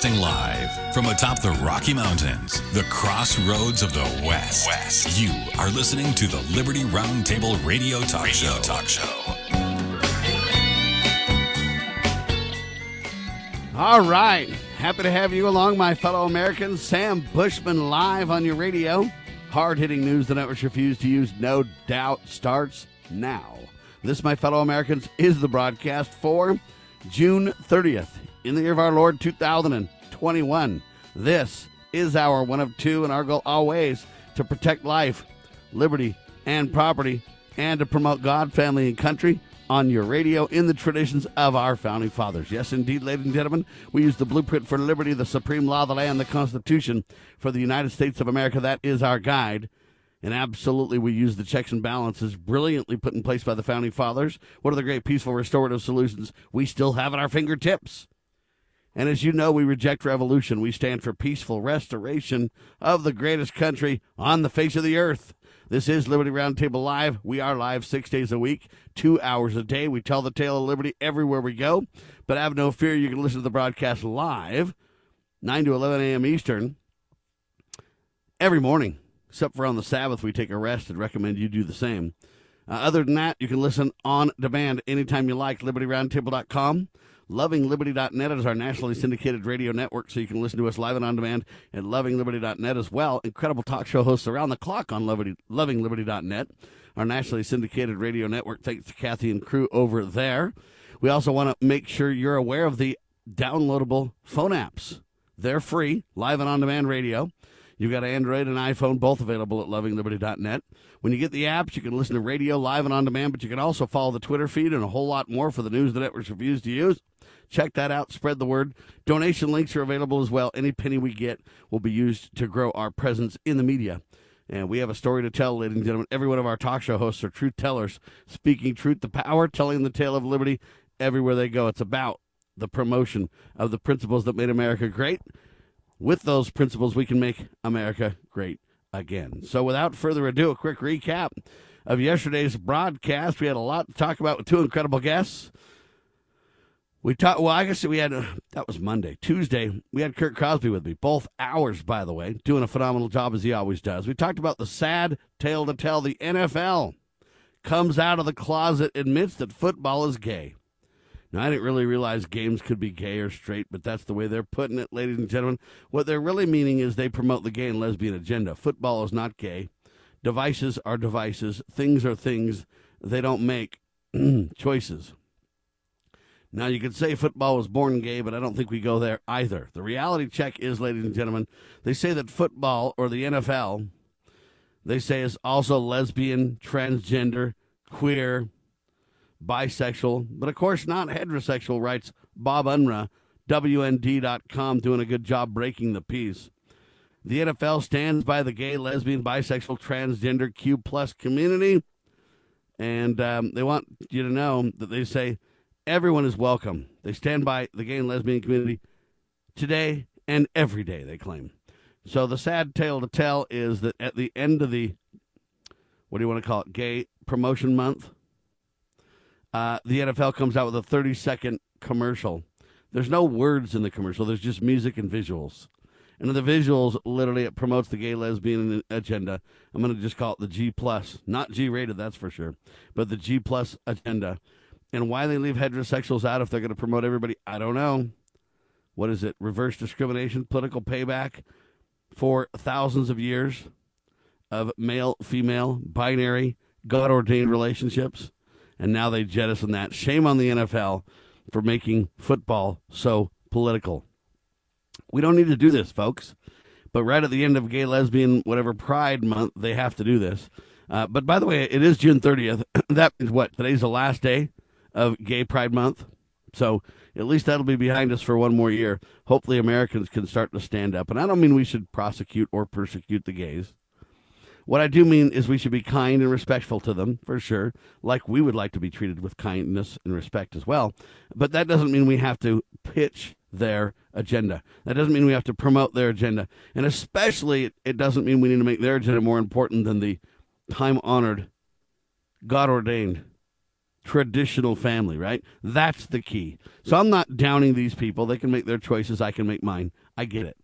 Broadcasting live from atop the Rocky Mountains, the crossroads of the West. West. You are listening to the Liberty Roundtable Radio Talk radio Show. Talk Show. All right. Happy to have you along, my fellow Americans. Sam Bushman live on your radio. Hard hitting news the networks refuse to use, no doubt, starts now. This, my fellow Americans, is the broadcast for June 30th in the year of our Lord 2021. This is our one of two, and our goal always to protect life, liberty, and property, and to promote God, family, and country on your radio in the traditions of our founding fathers. Yes, indeed, ladies and gentlemen, we use the blueprint for liberty, the supreme law of the land, the Constitution for the United States of America. That is our guide. And absolutely, we use the checks and balances brilliantly put in place by the founding fathers. What are the great peaceful restorative solutions we still have at our fingertips? And as you know, we reject revolution. We stand for peaceful restoration of the greatest country on the face of the earth. This is Liberty Roundtable Live. We are live six days a week, two hours a day. We tell the tale of liberty everywhere we go. But have no fear, you can listen to the broadcast live, 9 to 11 a.m. Eastern, every morning. Except for on the Sabbath, we take a rest and recommend you do the same. Uh, other than that, you can listen on demand anytime you like. LibertyRoundtable.com. LovingLiberty.net is our nationally syndicated radio network, so you can listen to us live and on demand at LovingLiberty.net as well. Incredible talk show hosts around the clock on LovingLiberty.net, our nationally syndicated radio network. Thanks to Kathy and crew over there. We also want to make sure you're aware of the downloadable phone apps. They're free, live and on demand radio. You've got Android and iPhone, both available at lovingliberty.net. When you get the apps, you can listen to radio live and on demand, but you can also follow the Twitter feed and a whole lot more for the news the networks refuse to use. Check that out. Spread the word. Donation links are available as well. Any penny we get will be used to grow our presence in the media. And we have a story to tell, ladies and gentlemen. Every one of our talk show hosts are truth tellers, speaking truth to power, telling the tale of liberty everywhere they go. It's about the promotion of the principles that made America great with those principles, we can make America great again. So, without further ado, a quick recap of yesterday's broadcast. We had a lot to talk about with two incredible guests. We talked. Well, I guess we had uh, that was Monday. Tuesday, we had Kurt Crosby with me. Both hours, by the way, doing a phenomenal job as he always does. We talked about the sad tale to tell. The NFL comes out of the closet, admits that football is gay. Now, I didn't really realize games could be gay or straight, but that's the way they're putting it, ladies and gentlemen. What they're really meaning is they promote the gay and lesbian agenda. Football is not gay. Devices are devices. Things are things. They don't make choices. Now, you could say football was born gay, but I don't think we go there either. The reality check is, ladies and gentlemen, they say that football or the NFL, they say is also lesbian, transgender, queer, bisexual, but of course not heterosexual, writes Bob Unruh, WND.com, doing a good job breaking the piece. The NFL stands by the gay, lesbian, bisexual, transgender, Q plus community, and um, they want you to know that they say everyone is welcome. They stand by the gay and lesbian community today and every day, they claim. So the sad tale to tell is that at the end of the, what do you want to call it, gay promotion month, uh, the NFL comes out with a 30 second commercial. There's no words in the commercial, there's just music and visuals. And the visuals literally it promotes the gay lesbian agenda. I'm going to just call it the G plus, not G rated, that's for sure, but the G plus agenda. And why they leave heterosexuals out if they're going to promote everybody, I don't know. What is it? Reverse discrimination, political payback for thousands of years of male, female, binary, God ordained relationships and now they jettison that. Shame on the NFL for making football so political. We don't need to do this, folks. But right at the end of gay, lesbian, whatever Pride Month, they have to do this. Uh, but by the way, it is June 30th. that is what? Today's the last day of Gay Pride Month. So at least that'll be behind us for one more year. Hopefully, Americans can start to stand up. And I don't mean we should prosecute or persecute the gays. What I do mean is we should be kind and respectful to them, for sure, like we would like to be treated with kindness and respect as well. But that doesn't mean we have to pitch their agenda. That doesn't mean we have to promote their agenda. And especially, it doesn't mean we need to make their agenda more important than the time honored, God ordained traditional family, right? That's the key. So I'm not downing these people. They can make their choices. I can make mine. I get it.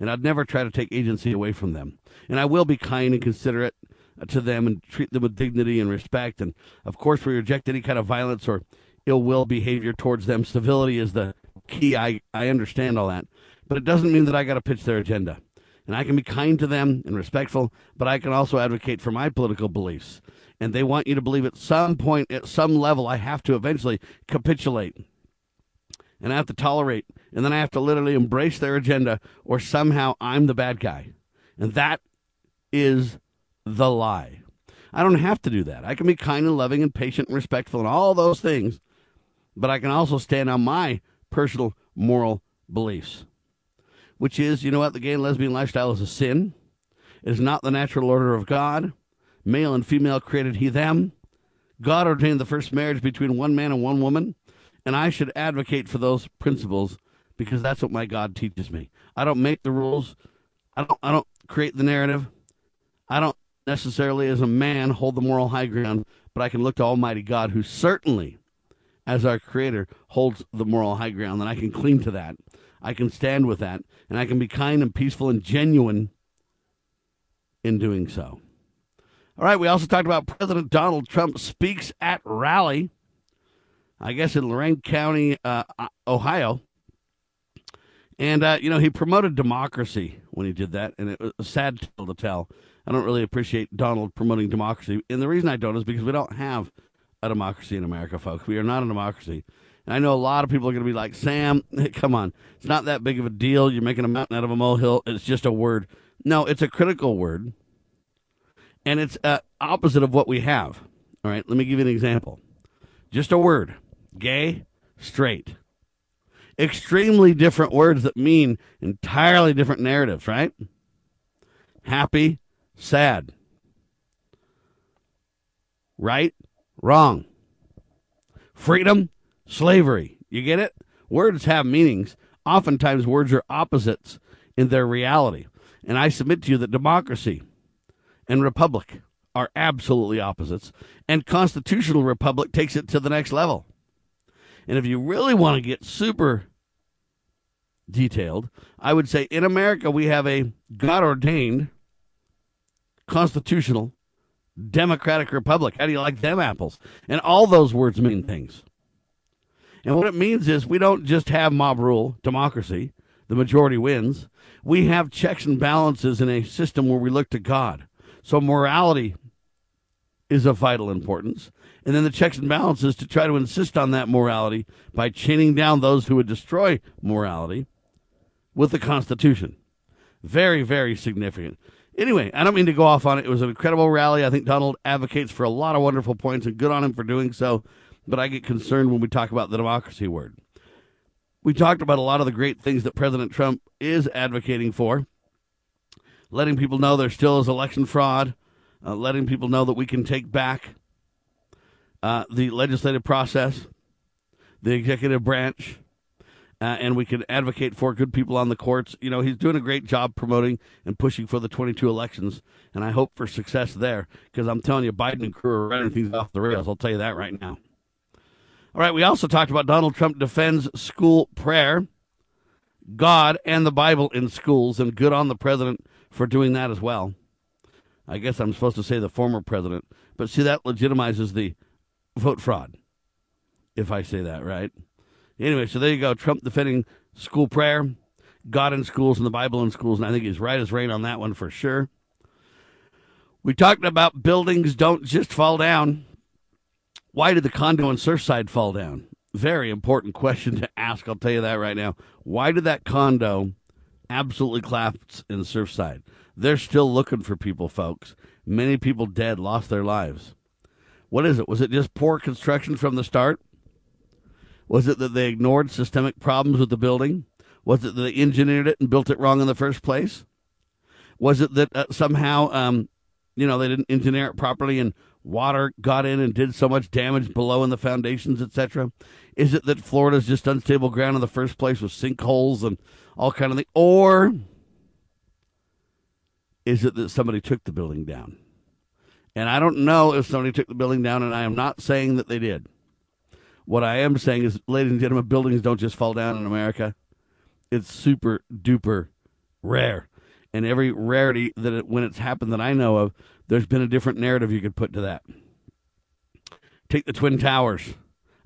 And I'd never try to take agency away from them. And I will be kind and considerate uh, to them and treat them with dignity and respect. And of course, we reject any kind of violence or ill will behavior towards them. Civility is the key. I, I understand all that. But it doesn't mean that I got to pitch their agenda. And I can be kind to them and respectful, but I can also advocate for my political beliefs. And they want you to believe at some point, at some level, I have to eventually capitulate. And I have to tolerate. And then I have to literally embrace their agenda, or somehow I'm the bad guy. And that is the lie. I don't have to do that. I can be kind and loving and patient and respectful and all those things, but I can also stand on my personal moral beliefs, which is, you know what, the gay and lesbian lifestyle is a sin. It is not the natural order of God. Male and female created he them. God ordained the first marriage between one man and one woman, and I should advocate for those principles because that's what my God teaches me. I don't make the rules. I don't I don't create the narrative. I don't necessarily as a man hold the moral high ground, but I can look to Almighty God, who certainly, as our Creator, holds the moral high ground, and I can cling to that. I can stand with that, and I can be kind and peaceful and genuine in doing so. All right, we also talked about President Donald Trump speaks at rally, I guess in Lorain County, uh, Ohio. And, uh, you know, he promoted democracy when he did that, and it was a sad tale to tell. I don't really appreciate Donald promoting democracy. And the reason I don't is because we don't have a democracy in America, folks. We are not a democracy. And I know a lot of people are going to be like, Sam, come on. It's not that big of a deal. You're making a mountain out of a molehill. It's just a word. No, it's a critical word. And it's uh, opposite of what we have. All right, let me give you an example. Just a word gay, straight. Extremely different words that mean entirely different narratives, right? Happy, sad. Right, wrong. Freedom, slavery. You get it? Words have meanings. Oftentimes, words are opposites in their reality. And I submit to you that democracy and republic are absolutely opposites. And constitutional republic takes it to the next level. And if you really want to get super detailed, I would say in America we have a God ordained constitutional, democratic republic. How do you like them apples? And all those words mean things. And what it means is we don't just have mob rule, democracy, the majority wins. We have checks and balances in a system where we look to God. So morality is of vital importance. And then the checks and balances to try to insist on that morality by chaining down those who would destroy morality with the Constitution. Very, very significant. Anyway, I don't mean to go off on it. It was an incredible rally. I think Donald advocates for a lot of wonderful points, and good on him for doing so. But I get concerned when we talk about the democracy word. We talked about a lot of the great things that President Trump is advocating for, letting people know there still is election fraud, uh, letting people know that we can take back uh, the legislative process, the executive branch, uh, and we can advocate for good people on the courts. You know, he's doing a great job promoting and pushing for the 22 elections, and I hope for success there because I'm telling you, Biden and crew are running things off the rails. I'll tell you that right now. All right, we also talked about Donald Trump defends school prayer, God, and the Bible in schools, and good on the president for doing that as well. I guess I'm supposed to say the former president, but see, that legitimizes the vote fraud, if I say that right. Anyway, so there you go. Trump defending school prayer, God in schools, and the Bible in schools. And I think he's right as rain on that one for sure. We talked about buildings don't just fall down. Why did the condo in Surfside fall down? Very important question to ask. I'll tell you that right now. Why did that condo absolutely collapse in Surfside? They're still looking for people, folks. Many people dead, lost their lives. What is it? Was it just poor construction from the start? Was it that they ignored systemic problems with the building? Was it that they engineered it and built it wrong in the first place? Was it that uh, somehow, um, you know, they didn't engineer it properly and water got in and did so much damage below in the foundations, etc.? Is it that Florida's just unstable ground in the first place with sinkholes and all kind of things? Or is it that somebody took the building down? And I don't know if somebody took the building down, and I am not saying that they did. What I am saying is, ladies and gentlemen, buildings don't just fall down in America. It's super duper rare. And every rarity that it, when it's happened that I know of, there's been a different narrative you could put to that. Take the Twin Towers.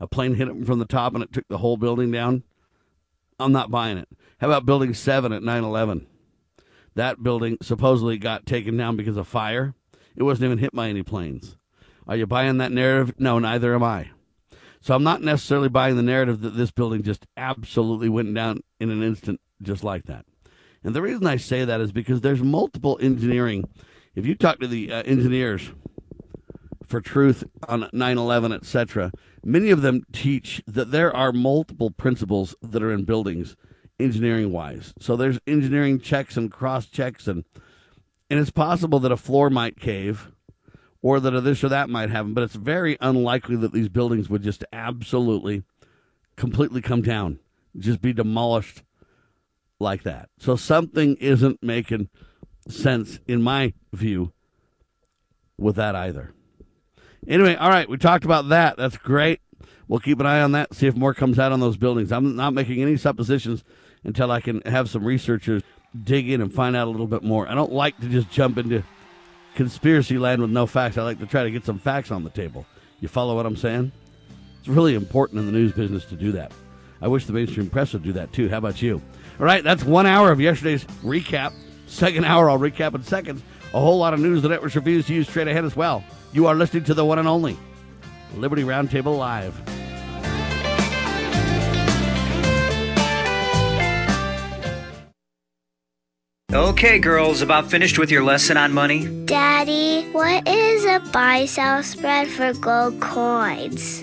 A plane hit them from the top and it took the whole building down. I'm not buying it. How about Building 7 at 9 11? That building supposedly got taken down because of fire. It wasn't even hit by any planes. Are you buying that narrative? No, neither am I. So I'm not necessarily buying the narrative that this building just absolutely went down in an instant just like that. And the reason I say that is because there's multiple engineering. If you talk to the uh, engineers for truth on 9/11, etc., many of them teach that there are multiple principles that are in buildings, engineering wise. So there's engineering checks and cross checks, and and it's possible that a floor might cave, or that a this or that might happen. But it's very unlikely that these buildings would just absolutely, completely come down, just be demolished like that. So something isn't making sense, in my view, with that either. Anyway, all right, we talked about that. That's great. We'll keep an eye on that, see if more comes out on those buildings. I'm not making any suppositions until I can have some researchers dig in and find out a little bit more. I don't like to just jump into conspiracy land with no facts. I like to try to get some facts on the table. You follow what I'm saying? It's really important in the news business to do that. I wish the mainstream press would do that too. How about you? All right, that's one hour of yesterday's recap. Second hour, I'll recap in seconds. A whole lot of news the networks refuse to use straight ahead as well. You are listening to the one and only Liberty Roundtable Live. Okay, girls, about finished with your lesson on money? Daddy, what is a buy sell spread for gold coins?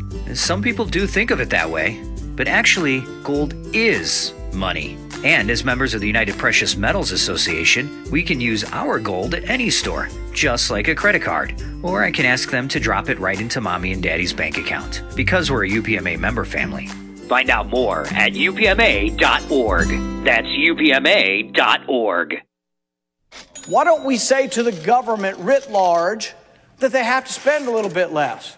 Some people do think of it that way, but actually, gold is money. And as members of the United Precious Metals Association, we can use our gold at any store, just like a credit card. Or I can ask them to drop it right into mommy and daddy's bank account, because we're a UPMA member family. Find out more at upma.org. That's upma.org. Why don't we say to the government writ large that they have to spend a little bit less?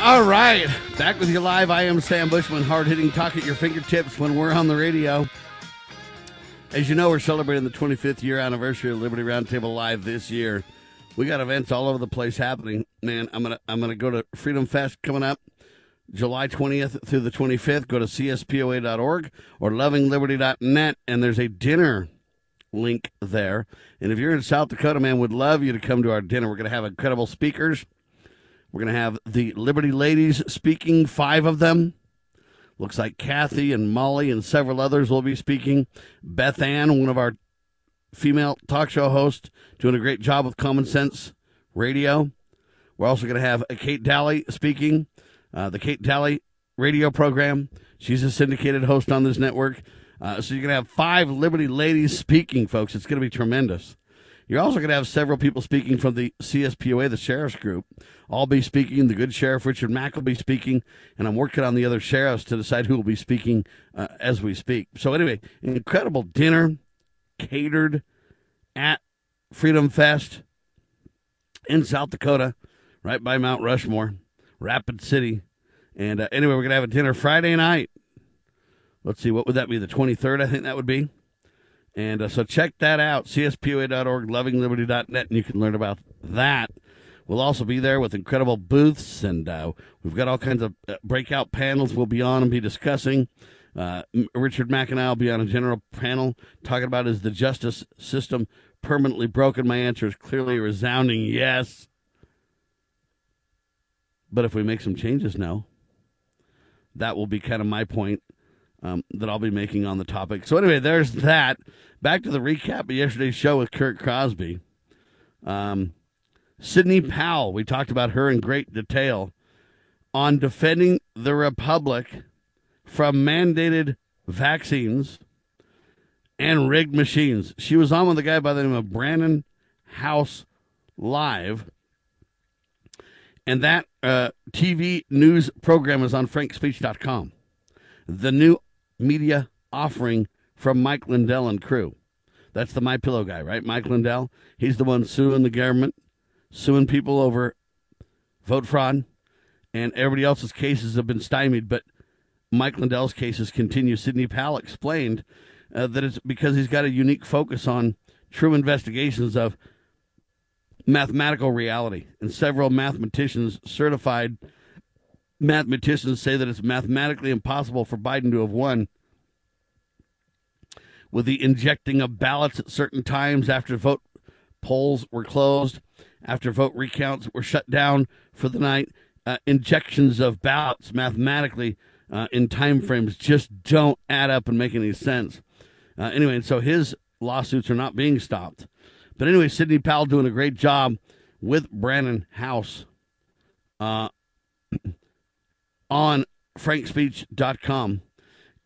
All right, back with you live. I am Sam Bushman, hard hitting talk at your fingertips when we're on the radio. As you know, we're celebrating the 25th year anniversary of Liberty Roundtable Live this year. We got events all over the place happening. Man, I'm gonna I'm gonna go to Freedom Fest coming up July 20th through the 25th. Go to cspoa.org or lovingliberty.net, and there's a dinner link there. And if you're in South Dakota, man, would love you to come to our dinner. We're gonna have incredible speakers. We're going to have the Liberty Ladies speaking, five of them. Looks like Kathy and Molly and several others will be speaking. Beth Ann, one of our female talk show hosts, doing a great job with Common Sense Radio. We're also going to have Kate Dalley speaking, uh, the Kate Dalley radio program. She's a syndicated host on this network. Uh, so you're going to have five Liberty ladies speaking, folks. It's going to be tremendous. You're also going to have several people speaking from the CSPOA, the sheriff's group. I'll be speaking. The good sheriff, Richard Mack, will be speaking. And I'm working on the other sheriffs to decide who will be speaking uh, as we speak. So, anyway, incredible dinner catered at Freedom Fest in South Dakota, right by Mount Rushmore, Rapid City. And uh, anyway, we're going to have a dinner Friday night. Let's see, what would that be? The 23rd, I think that would be. And uh, so check that out, cspoa.org, lovingliberty.net, and you can learn about that. We'll also be there with incredible booths, and uh, we've got all kinds of uh, breakout panels we'll be on and be discussing. Uh, Richard Mack and I will be on a general panel talking about is the justice system permanently broken? My answer is clearly a resounding yes. But if we make some changes now, that will be kind of my point um, that I'll be making on the topic. So, anyway, there's that. Back to the recap of yesterday's show with Kurt Crosby. Um, Sidney Powell, we talked about her in great detail on defending the Republic from mandated vaccines and rigged machines. She was on with a guy by the name of Brannon Howse Live. And that uh, TV news program is on frankspeech.com. The new media offering from Mike Lindell and crew. That's the My Pillow guy, right? Mike Lindell. He's the one suing the government, suing people over vote fraud, and everybody else's cases have been stymied. But Mike Lindell's cases continue. Sidney Powell explained uh, that it's because he's got a unique focus on true investigations of mathematical reality, and several mathematicians, certified mathematicians, say that it's mathematically impossible for Biden to have won with the injecting of ballots at certain times after vote polls were closed, after vote recounts were shut down for the night. Uh, injections of ballots mathematically uh, in time frames just don't add up and make any sense. Uh, anyway, so his lawsuits are not being stopped. But anyway, Sidney Powell doing a great job with Brannon Howse uh, on frankspeech.com.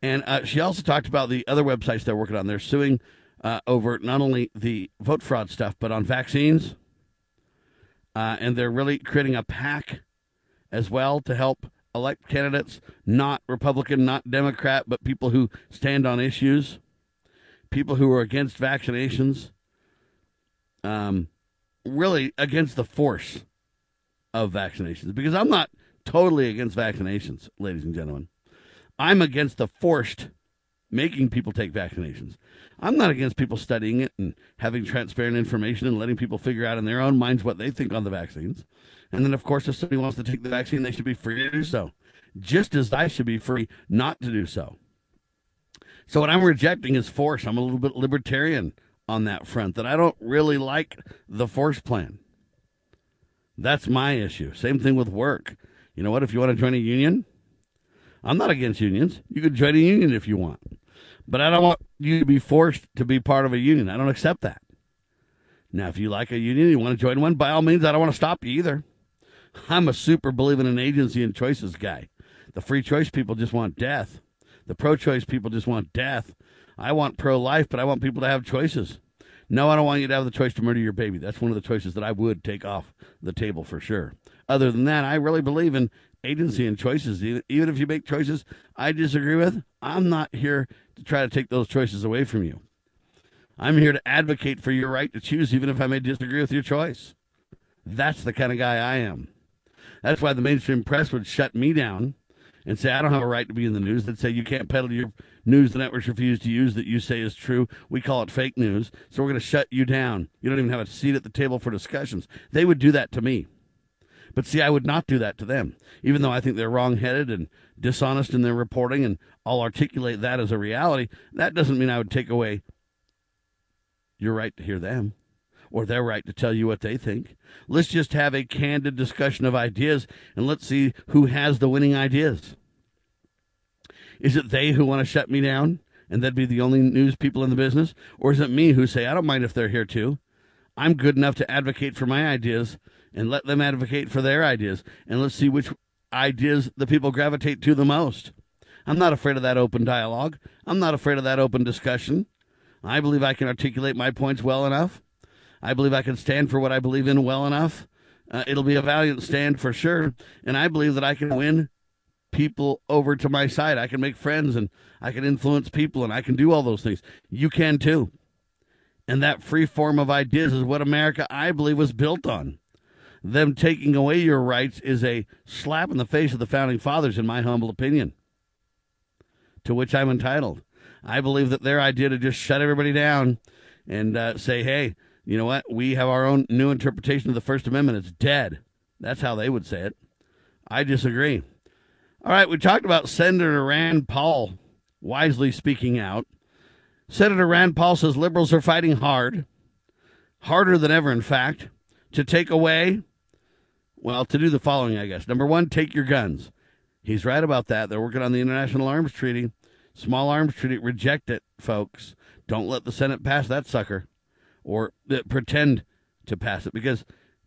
And uh, she also talked about the other websites they're working on. They're suing uh, over not only the vote fraud stuff, but on vaccines. Uh, and they're really creating a pack as well to help elect candidates, not Republican, not Democrat, but people who stand on issues, people who are against vaccinations, um, really against the force of vaccinations. Because I'm not totally against vaccinations, ladies and gentlemen. I'm against the forced making people take vaccinations. I'm not against people studying it and having transparent information and letting people figure out in their own minds what they think on the vaccines. And then, of course, if somebody wants to take the vaccine, they should be free to do so, just as I should be free not to do so. So, what I'm rejecting is force. I'm a little bit libertarian on that front, that I don't really like the force plan. That's my issue. Same thing with work. You know what? If you want to join a union, I'm not against unions. You can join a union if you want. But I don't want you to be forced to be part of a union. I don't accept that. Now, if you like a union, you want to join one, by all means, I don't want to stop you either. I'm a super believing in agency and choices guy. The free choice people just want death. The pro choice people just want death. I want pro life, but I want people to have choices. No, I don't want you to have the choice to murder your baby. That's one of the choices that I would take off the table for sure. Other than that, I really believe in agency and choices. Even if you make choices I disagree with, I'm not here to try to take those choices away from you. I'm here to advocate for your right to choose, even if I may disagree with your choice. That's the kind of guy I am. That's why the mainstream press would shut me down and say, I don't have a right to be in the news. They'd say, you can't peddle your news the networks refuse to use that you say is true. We call it fake news. So we're going to shut you down. You don't even have a seat at the table for discussions. They would do that to me. But see, I would not do that to them, even though I think they're wrong-headed and dishonest in their reporting, and I'll articulate that as a reality. That doesn't mean I would take away your right to hear them or their right to tell you what they think. Let's just have a candid discussion of ideas and let's see who has the winning ideas. Is it they who want to shut me down and that'd be the only news people in the business? Or is it me who say, I don't mind if they're here too? I'm good enough to advocate for my ideas and let them advocate for their ideas. And let's see which ideas the people gravitate to the most. I'm not afraid of that open dialogue. I'm not afraid of that open discussion. I believe I can articulate my points well enough. I believe I can stand for what I believe in well enough. Uh, it'll be a valiant stand for sure. And I believe that I can win people over to my side. I can make friends and I can influence people and I can do all those things. You can too. And that free form of ideas is what America, I believe, was built on. Them taking away your rights is a slap in the face of the founding fathers, in my humble opinion, to which I'm entitled. I believe that their idea to just shut everybody down and uh, say, hey, you know what? We have our own new interpretation of the First Amendment. It's dead. That's how they would say it. I disagree. All right, we talked about Senator Rand Paul wisely speaking out. Senator Rand Paul says liberals are fighting hard, harder than ever, in fact, to take away, well, to do the following, I guess. Number one, take your guns. He's right about that. They're working on the International Arms Treaty, Small Arms Treaty. Reject it, folks. Don't let the Senate pass that sucker or uh, pretend to pass it because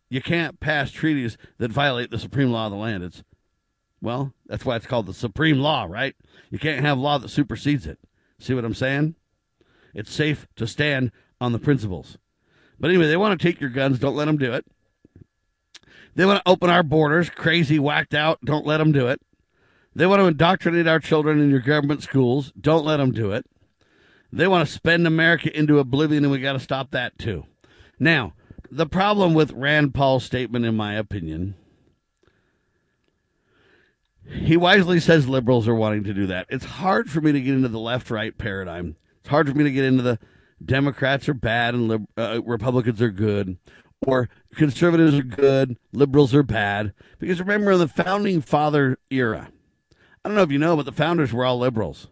you can't pass treaties that violate the supreme law of the land. It's well, that's why it's called the supreme law, right? You can't have law that supersedes it. See what I'm saying? It's safe to stand on the principles. But anyway, they want to take your guns. Don't let them do it. They want to open our borders, crazy, whacked out. Don't let them do it. They want to indoctrinate our children in your government schools. Don't let them do it. They want to spend America into oblivion, and we got to stop that too. Now, the problem with Rand Paul's statement, in my opinion, he wisely says liberals are wanting to do that. It's hard for me to get into the left right paradigm. It's hard for me to get into the Democrats are bad and uh, Republicans are good, or conservatives are good, liberals are bad. Because remember, in the founding father era, I don't know if you know, but the founders were all liberals.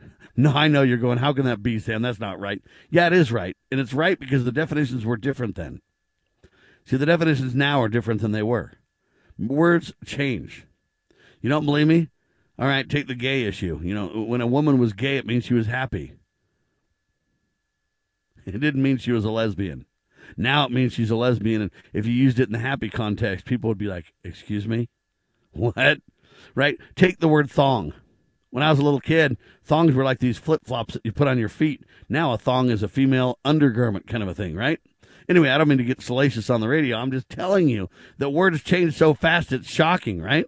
No, I know you're going, how can that be, Sam? That's not right. Yeah, it is right. And it's right because the definitions were different then. See, the definitions now are different than they were. Words change. You don't believe me? All right, take the gay issue. You know, when a woman was gay, it means she was happy. It didn't mean she was a lesbian. Now it means she's a lesbian. And if you used it in the happy context, people would be like, Excuse me? What? Right? Take the word thong. When I was a little kid, thongs were like these flip flops that you put on your feet. Now a thong is a female undergarment kind of a thing, right? Anyway, I don't mean to get salacious on the radio. I'm just telling you that words change so fast, it's shocking, right?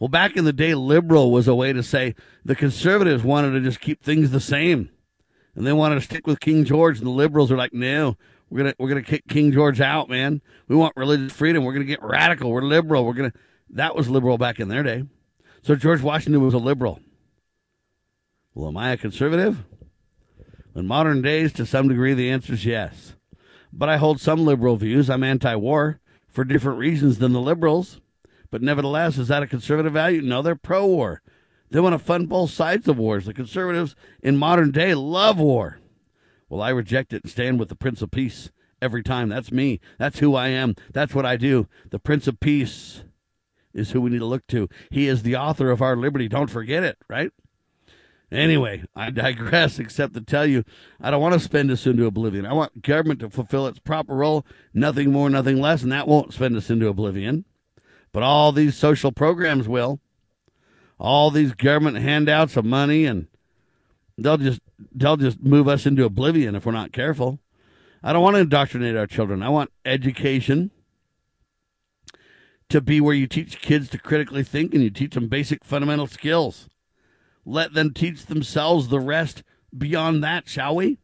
Well, back in the day, liberal was a way to say the conservatives wanted to just keep things the same. And they wanted to stick with King George, and the liberals are like, no, we're gonna we're gonna kick King George out, man. We want religious freedom. We're gonna get radical. We're liberal. We're gonna that was liberal back in their day. So George Washington was a liberal. Well, am I a conservative? In modern days, to some degree, the answer is yes. But I hold some liberal views. I'm anti war for different reasons than the liberals. But nevertheless, is that a conservative value? No, they're pro war. They want to fund both sides of wars. The conservatives in modern day love war. Well, I reject it and stand with the Prince of Peace every time. That's me. That's who I am. That's what I do. The Prince of Peace is who we need to look to. He is the author of our liberty. Don't forget it, right? Anyway, I digress, except to tell you, I don't want to spend us into oblivion. I want government to fulfill its proper role, nothing more, nothing less, and that won't spend us into oblivion. But all these social programs will. All these government handouts of money, and they'll just they'll just move us into oblivion if we're not careful. I don't want to indoctrinate our children. I want education to be where you teach kids to critically think and you teach them basic fundamental skills. Let them teach themselves the rest beyond that, shall we?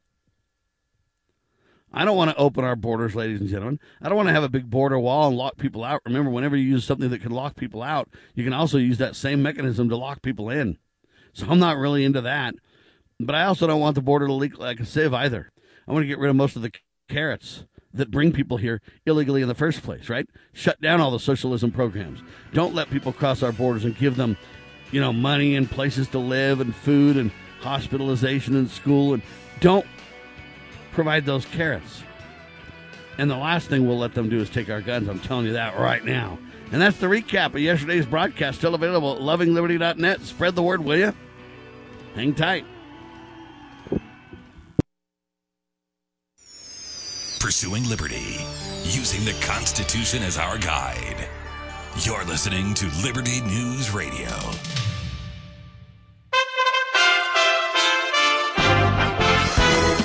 I don't want to open our borders, ladies and gentlemen. I don't want to have a big border wall and lock people out. Remember, whenever you use something that can lock people out, you can also use that same mechanism to lock people in. So I'm not really into that. But I also don't want the border to leak like a sieve either. I want to get rid of most of the carrots that bring people here illegally in the first place, right? Shut down all the socialism programs. Don't let people cross our borders and give them, you know, money and places to live and food and hospitalization and school and don't provide those carrots. And the last thing we'll let them do is take our guns. I'm telling you that right now. And that's the recap of yesterday's broadcast. Still available at lovingliberty.net. Spread the word, will you? Hang tight. pursuing liberty, using the Constitution as our guide. You're listening to Liberty News Radio.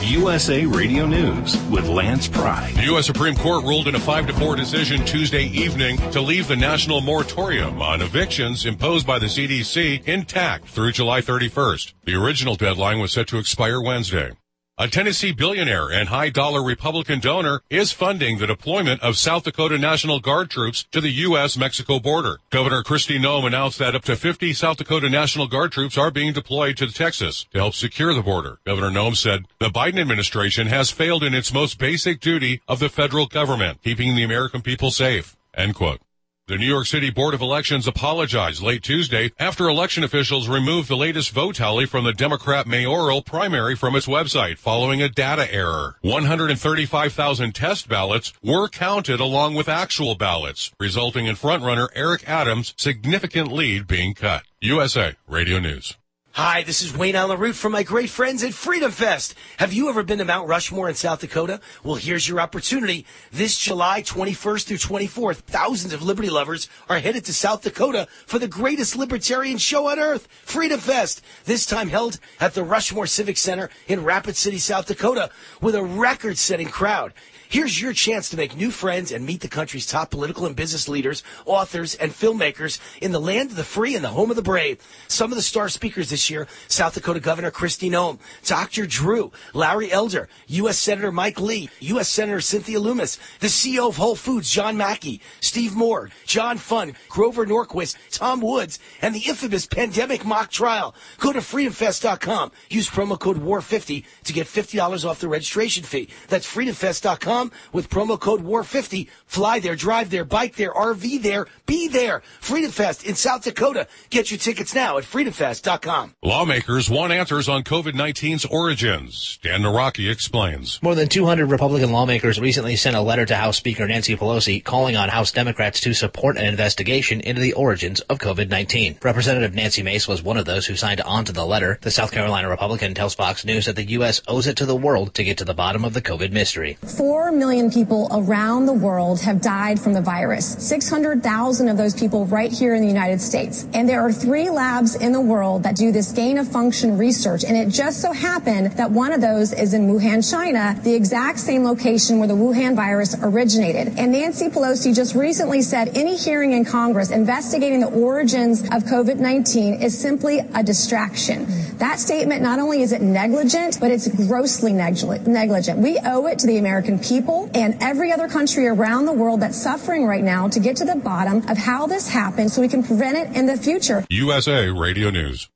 USA Radio News with Lance Pride. The U.S. Supreme Court ruled in a 5 to 4 decision Tuesday evening to leave the national moratorium on evictions imposed by the CDC intact through July 31st. The original deadline was set to expire Wednesday. A Tennessee billionaire and high dollar Republican donor is funding the deployment of South Dakota National Guard troops to the U.S. Mexico border. Governor Kristi Noem announced that up to 50 South Dakota National Guard troops are being deployed to Texas to help secure the border. Governor Noem said the Biden administration has failed in its most basic duty of the federal government, keeping the American people safe. End quote. The New York City Board of Elections apologized late Tuesday after election officials removed the latest vote tally from the Democrat mayoral primary from its website following a data error. 135,000 test ballots were counted along with actual ballots, resulting in frontrunner Eric Adams' significant lead being cut. USA Radio News. Hi, this is Wayne Allyn Root from my great friends at Freedom Fest. Have you ever been to Mount Rushmore in South Dakota? Well, here's your opportunity. This July 21st through 24th, thousands of liberty lovers are headed to South Dakota for the greatest libertarian show on earth, Freedom Fest. This time held at the Rushmore Civic Center in Rapid City, South Dakota, with a record-setting crowd. Here's your chance to make new friends and meet the country's top political and business leaders, authors, and filmmakers in the land of the free and the home of the brave. Some of the star speakers this year, South Dakota Governor Kristi Noem, Dr. Drew, Larry Elder, U.S. Senator Mike Lee, U.S. Senator Cynthia Lummis, the CEO of Whole Foods, John Mackey, Steve Moore, John Fund, Grover Norquist, Tom Woods, and the infamous pandemic mock trial. Go to freedomfest.com. Use promo code WAR50 to get $50 off the registration fee. That's freedomfest.com with promo code WAR50. Fly there, drive there, bike there, RV there, be there. Freedom Fest in South Dakota. Get your tickets now at freedomfest.com. Lawmakers want answers on COVID-19's origins. Dan Naraki explains. More than 200 Republican lawmakers recently sent a letter to House Speaker Nancy Pelosi calling on House Democrats to support an investigation into the origins of COVID-19. Representative Nancy Mace was one of those who signed on to the letter. The South Carolina Republican tells Fox News that the U.S. owes it to the world to get to the bottom of the COVID mystery. Four million people around the world have died from the virus. 600,000 of those people right here in the United States. And there are three labs in the world that do this gain of function research. And it just so happened that one of those is in Wuhan, China, the exact same location where the Wuhan virus originated. And Nancy Pelosi just recently said any hearing in Congress investigating the origins of COVID-19 is simply a distraction. That statement, not only is it negligent, but it's grossly negligent. We owe it to the American people and every other country around the world that's suffering right now to get to the bottom of how this happened so we can prevent it in the future. USA Radio News.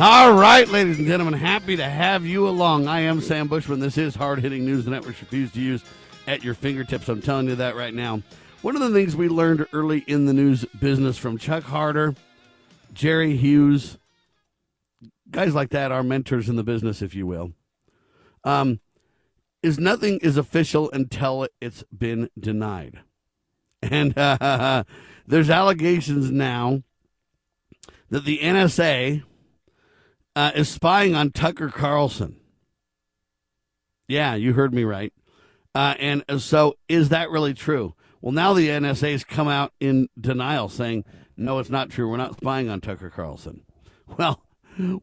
All right, ladies and gentlemen, happy to have you along. I am Sam Bushman. This is hard hitting news the networks refuse to use at your fingertips. I'm telling you that right now. One of the things we learned early in the news business from Chuck Harder, Jerry Hughes, guys like that, our mentors in the business, if you will, um, is nothing is official until it's been denied. And uh, there's allegations now that the NSA uh, is spying on Tucker Carlson. Yeah, you heard me right. Uh, and so, is that really true? Well, now the NSA has come out in denial, saying, no, it's not true. We're not spying on Tucker Carlson. Well,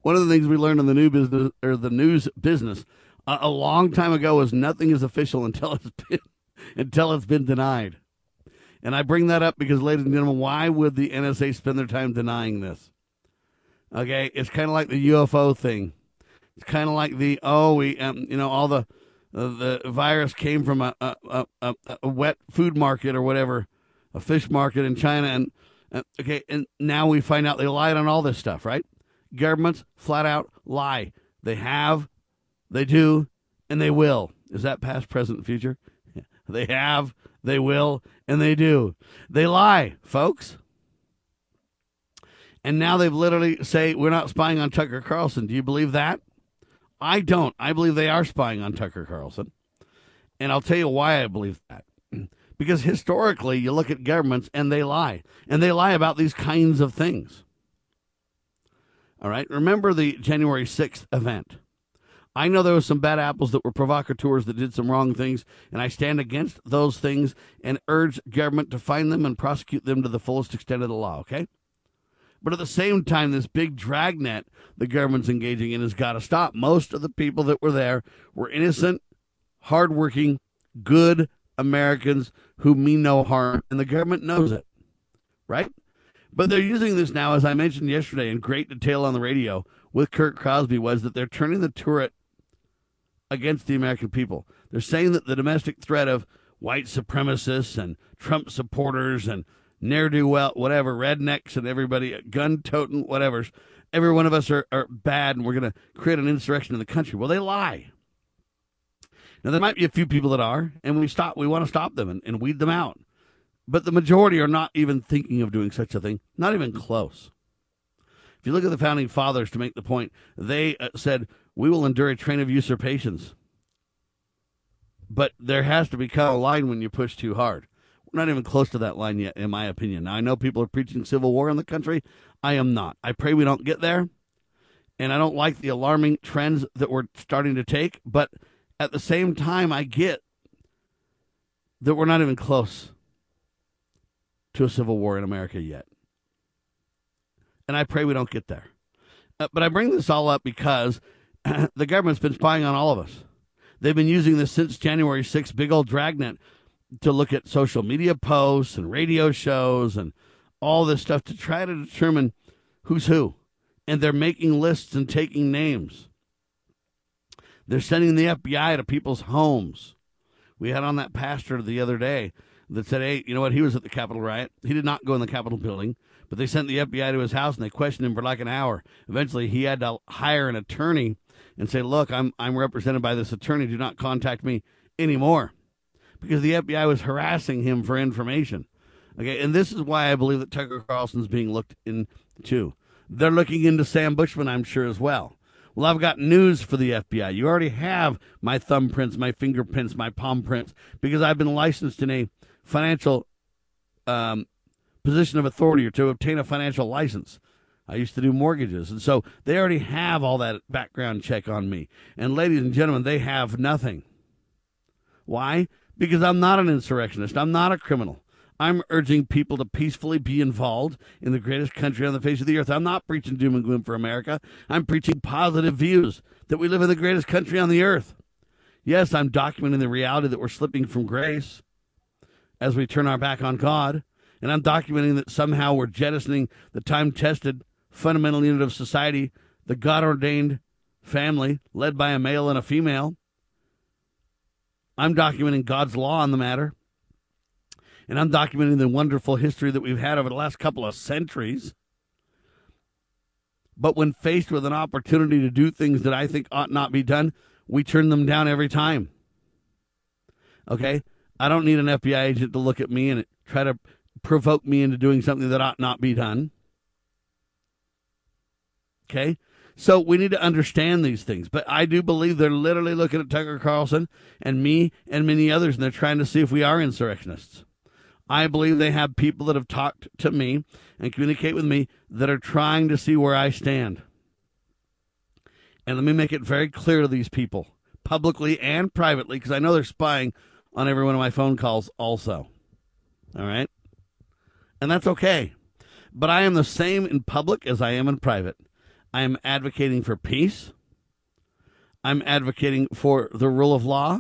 one of the things we learned in the new business or the news business uh, a long time ago is nothing is official until it's been until it's been denied. And I bring that up because, ladies and gentlemen, why would the NSA spend their time denying this? Okay, it's kind of like the UFO thing. It's kind of like the oh, we um, you know all the the virus came from a a, a a, wet food market or whatever, a fish market in China, and uh, okay, and now we find out they lied on all this stuff, right? Governments flat out lie. They have, they do, and they will. Is that past, present, future? They have, they will, and they do. They lie, folks. And now they've literally say we're not spying on Tucker Carlson. Do you believe that? I don't. I believe they are spying on Tucker Carlson. And I'll tell you why I believe that. Because historically, you look at governments and they lie. And they lie about these kinds of things. All right. Remember the January 6th event. I know there was some bad apples that were provocateurs that did some wrong things, and I stand against those things and urge government to find them and prosecute them to the fullest extent of the law, okay? But at the same time, this big dragnet the government's engaging in has got to stop. Most of the people that were there were innocent, hardworking, good Americans who mean no harm, and the government knows it, right? But they're using this now, as I mentioned yesterday in great detail on the radio with Kurt Crosby, was that they're turning the turret against the American people. They're saying that the domestic threat of white supremacists and Trump supporters and ne'er do well, whatever, rednecks and everybody, gun toting, whatever, every one of us are, are bad and we're going to create an insurrection in the country. Well, they lie. Now, there might be a few people that are, and we stop. We want to stop them and, and weed them out. But the majority are not even thinking of doing such a thing, not even close. If you look at the founding fathers to make the point, they uh, said, We will endure a train of usurpations. But there has to become a line when you push too hard. Not even close to that line yet, in my opinion. Now, I know people are preaching civil war in the country. I am not. I pray we don't get there. And I don't like the alarming trends that we're starting to take. But at the same time, I get that we're not even close to a civil war in America yet and I pray we don't get there. Uh, but I bring this all up because the government's been spying on all of us. They've been using this since January 6th, big old dragnet, to look at social media posts and radio shows and all this stuff to try to determine who's who. And they're making lists and taking names. They're sending the FBI to people's homes. We had on that pastor the other day that said, hey, you know what? He was at the Capitol riot. He did not go in the Capitol building. But they sent the FBI to his house and they questioned him for like an hour. Eventually, he had to hire an attorney and say, "Look, I'm I'm represented by this attorney. Do not contact me anymore," because the FBI was harassing him for information. Okay, and this is why I believe that Tucker Carlson's being looked into. They're looking into Sam Bushman, I'm sure as well. Well, I've got news for the FBI. You already have my thumbprints, my fingerprints, my palm prints, because I've been licensed in a financial um, position of authority or to obtain a financial license. I used to do mortgages. And so they already have all that background check on me. And ladies and gentlemen, they have nothing. Why? Because I'm not an insurrectionist. I'm not a criminal. I'm urging people to peacefully be involved in the greatest country on the face of the earth. I'm not preaching doom and gloom for America. I'm preaching positive views that we live in the greatest country on the earth. Yes, I'm documenting the reality that we're slipping from grace as we turn our back on God and I'm documenting that somehow we're jettisoning the time tested fundamental unit of society, the God ordained family led by a male and a female. I'm documenting God's law on the matter. And I'm documenting the wonderful history that we've had over the last couple of centuries. But when faced with an opportunity to do things that I think ought not be done, we turn them down every time. Okay? I don't need an FBI agent to look at me and try to provoke me into doing something that ought not be done. Okay? So we need to understand these things. But I do believe they're literally looking at Tucker Carlson and me and many others, and they're trying to see if we are insurrectionists. I believe they have people that have talked to me and communicate with me that are trying to see where I stand. And let me make it very clear to these people, publicly and privately, because I know they're spying on every one of my phone calls also. All right? and that's okay. But I am the same in public as I am in private. I am advocating for peace. I'm advocating for the rule of law.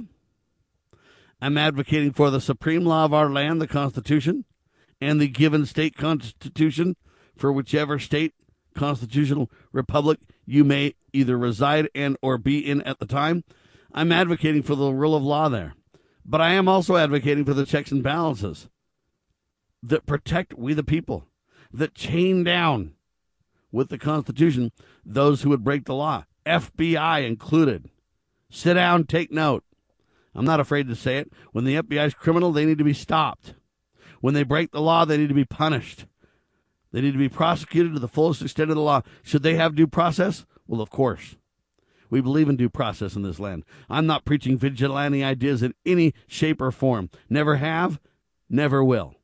I'm advocating for the supreme law of our land, the Constitution, and the given state constitution for whichever state constitutional republic you may either reside in or be in at the time. I'm advocating for the rule of law there. But I am also advocating for the checks and balances that protect we the people, that chain down with the Constitution those who would break the law, FBI included. Sit down, take note. I'm not afraid to say it. When the FBI is criminal, they need to be stopped. When they break the law, they need to be punished. They need to be prosecuted to the fullest extent of the law. Should they have due process? Well, of course. We believe in due process in this land. I'm not preaching vigilante ideas in any shape or form. Never have, never will.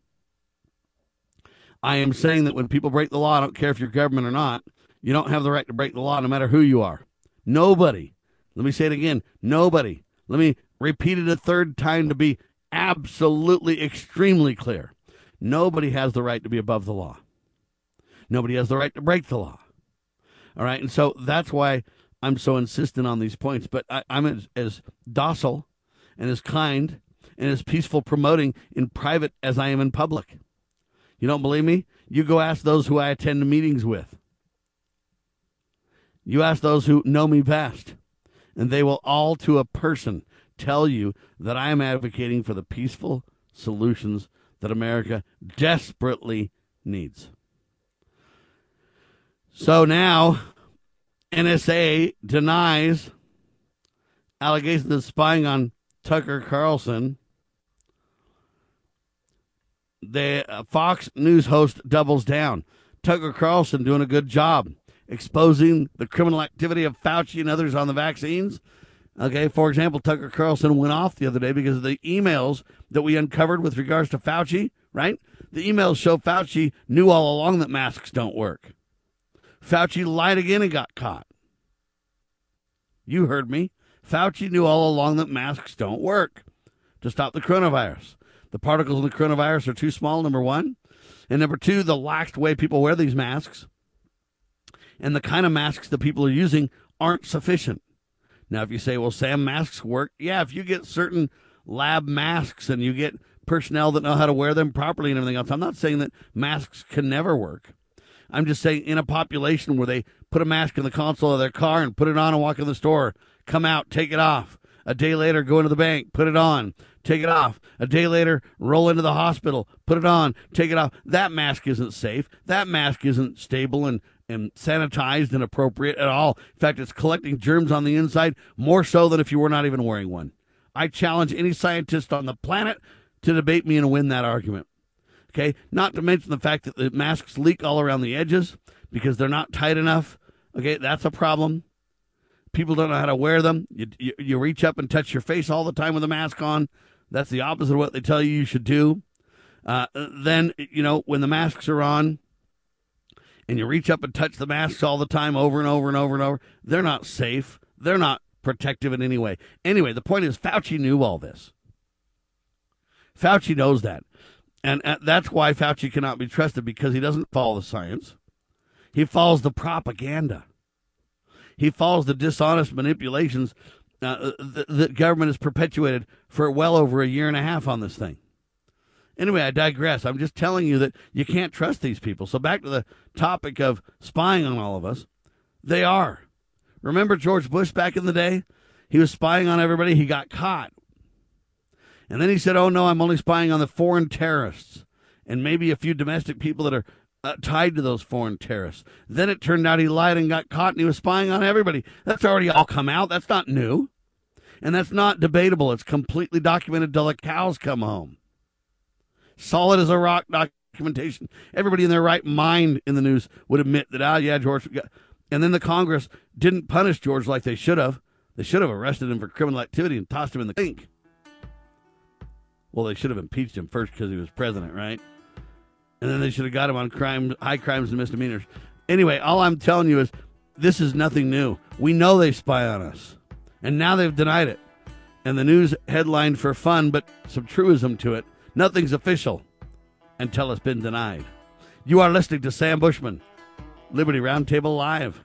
I am saying that when people break the law, I don't care if you're government or not, you don't have the right to break the law no matter who you are. Nobody Let me say it again. Nobody. Let me repeat it a third time to be absolutely extremely clear. Nobody has the right to be above the law. Nobody has the right to break the law. All right. And so that's why I'm so insistent on these points. But I, am as, as docile and as kind and as peaceful promoting in private as I am in public. You don't believe me? You go ask those who I attend meetings with. You ask those who know me best, and they will all to a person tell you that I am advocating for the peaceful solutions that America desperately needs. So now, NSA denies allegations of spying on Tucker Carlson. The uh, Fox News host doubles down. Tucker Carlson doing a good job exposing the criminal activity of Fauci and others on the vaccines. Okay, for example, Tucker Carlson went off the other day because of the emails that we uncovered with regards to Fauci, right? The emails show Fauci knew all along that masks don't work. Fauci lied again and got caught. You heard me. Fauci knew all along that masks don't work to stop the coronavirus. The particles in the coronavirus are too small, number one. And number two, the lax way people wear these masks and the kind of masks that people are using aren't sufficient. Now, if you say, well, Sam, masks work, yeah, if you get certain lab masks and you get personnel that know how to wear them properly and everything else, I'm not saying that masks can never work. I'm just saying in a population where they put a mask in the console of their car and put it on and walk in the store, come out, take it off. A day later, go into the bank, put it on, take it off. A day later, roll into the hospital, put it on, take it off. That mask isn't safe. That mask isn't stable and, and sanitized and appropriate at all. In fact, it's collecting germs on the inside more so than if you were not even wearing one. I challenge any scientist on the planet to debate me and win that argument. Okay, not to mention the fact that the masks leak all around the edges because they're not tight enough. Okay, that's a problem. People don't know how to wear them. You, you, you reach up and touch your face all the time with a mask on. That's the opposite of what they tell you you should do. Uh, then, you know, when the masks are on, and you reach up and touch the masks all the time over and over and over and over, they're not safe. They're not protective in any way. Anyway, the point is Fauci knew all this. Fauci knows that. And uh, that's why Fauci cannot be trusted because he doesn't follow the science. He follows the propaganda. He follows the dishonest manipulations uh, that, that government has perpetuated for well over a year and a half on this thing. Anyway, I digress. I'm just telling you that you can't trust these people. So back to the topic of spying on all of us. They are. Remember George Bush back in the day? He was spying on everybody. He got caught. And then he said, Oh, no, I'm only spying on the foreign terrorists and maybe a few domestic people that are uh, tied to those foreign terrorists. Then it turned out he lied and got caught and he was spying on everybody. That's already all come out. That's not new. And that's not debatable. It's completely documented till the cows come home solid as a rock documentation. Everybody in their right mind in the news would admit that, ah, yeah, George. And then the Congress didn't punish George like they should have. They should have arrested him for criminal activity and tossed him in the sink. Well, they should have impeached him first because he was president, right? And then they should have got him on crime, high crimes and misdemeanors. Anyway, all I'm telling you is this is nothing new. We know they spy on us. And now they've denied it. And the news headlined for fun, but some truism to it Nothing's official until it's been denied. You are listening to Sam Bushman, Liberty Roundtable Live.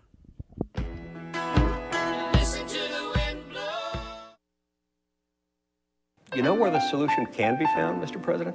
You know where the solution can be found, Mr. President?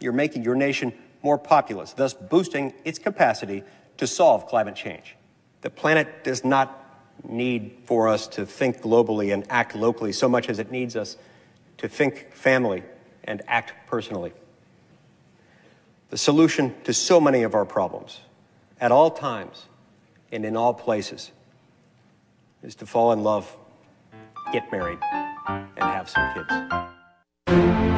you're making your nation more populous, thus boosting its capacity to solve climate change. The planet does not need for us to think globally and act locally so much as it needs us to think family and act personally the solution to so many of our problems at all times and in all places is to fall in love get married, and have some kids.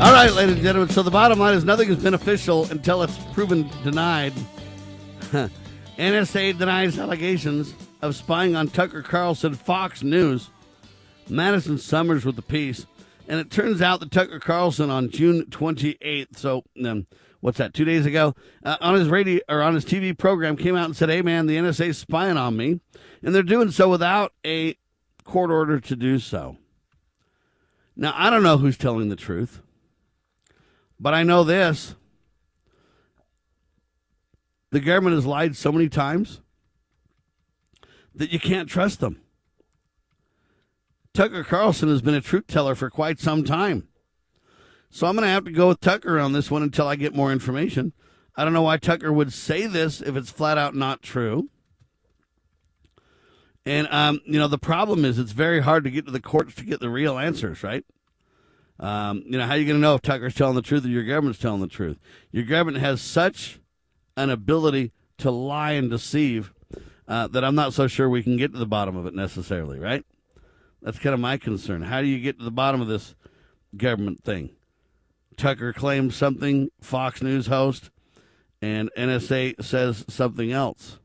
All right, ladies and gentlemen. So the bottom line is nothing is beneficial until it's proven denied. NSA denies allegations of spying on Tucker Carlson, Fox News. Madison Summers with the piece. And it turns out that Tucker Carlson on June 28th, so um, what's that, two days ago, uh, on his radio or on his TV program came out and said, hey, man, the NSA is spying on me. And they're doing so without a court order to do so. Now, I don't know who's telling the truth. But I know this the government has lied so many times that you can't trust them. Tucker Carlson has been a truth teller for quite some time. So I'm going to have to go with Tucker on this one until I get more information. I don't know why Tucker would say this if it's flat out not true. And, um, you know, the problem is it's very hard to get to the courts to get the real answers, right? Um, you know, how are you going to know if Tucker's telling the truth or your government's telling the truth? Your government has such an ability to lie and deceive uh, that I'm not so sure we can get to the bottom of it necessarily, right? That's kind of my concern. How do you get to the bottom of this government thing? Tucker claims something, Fox News host, and NSA says something else.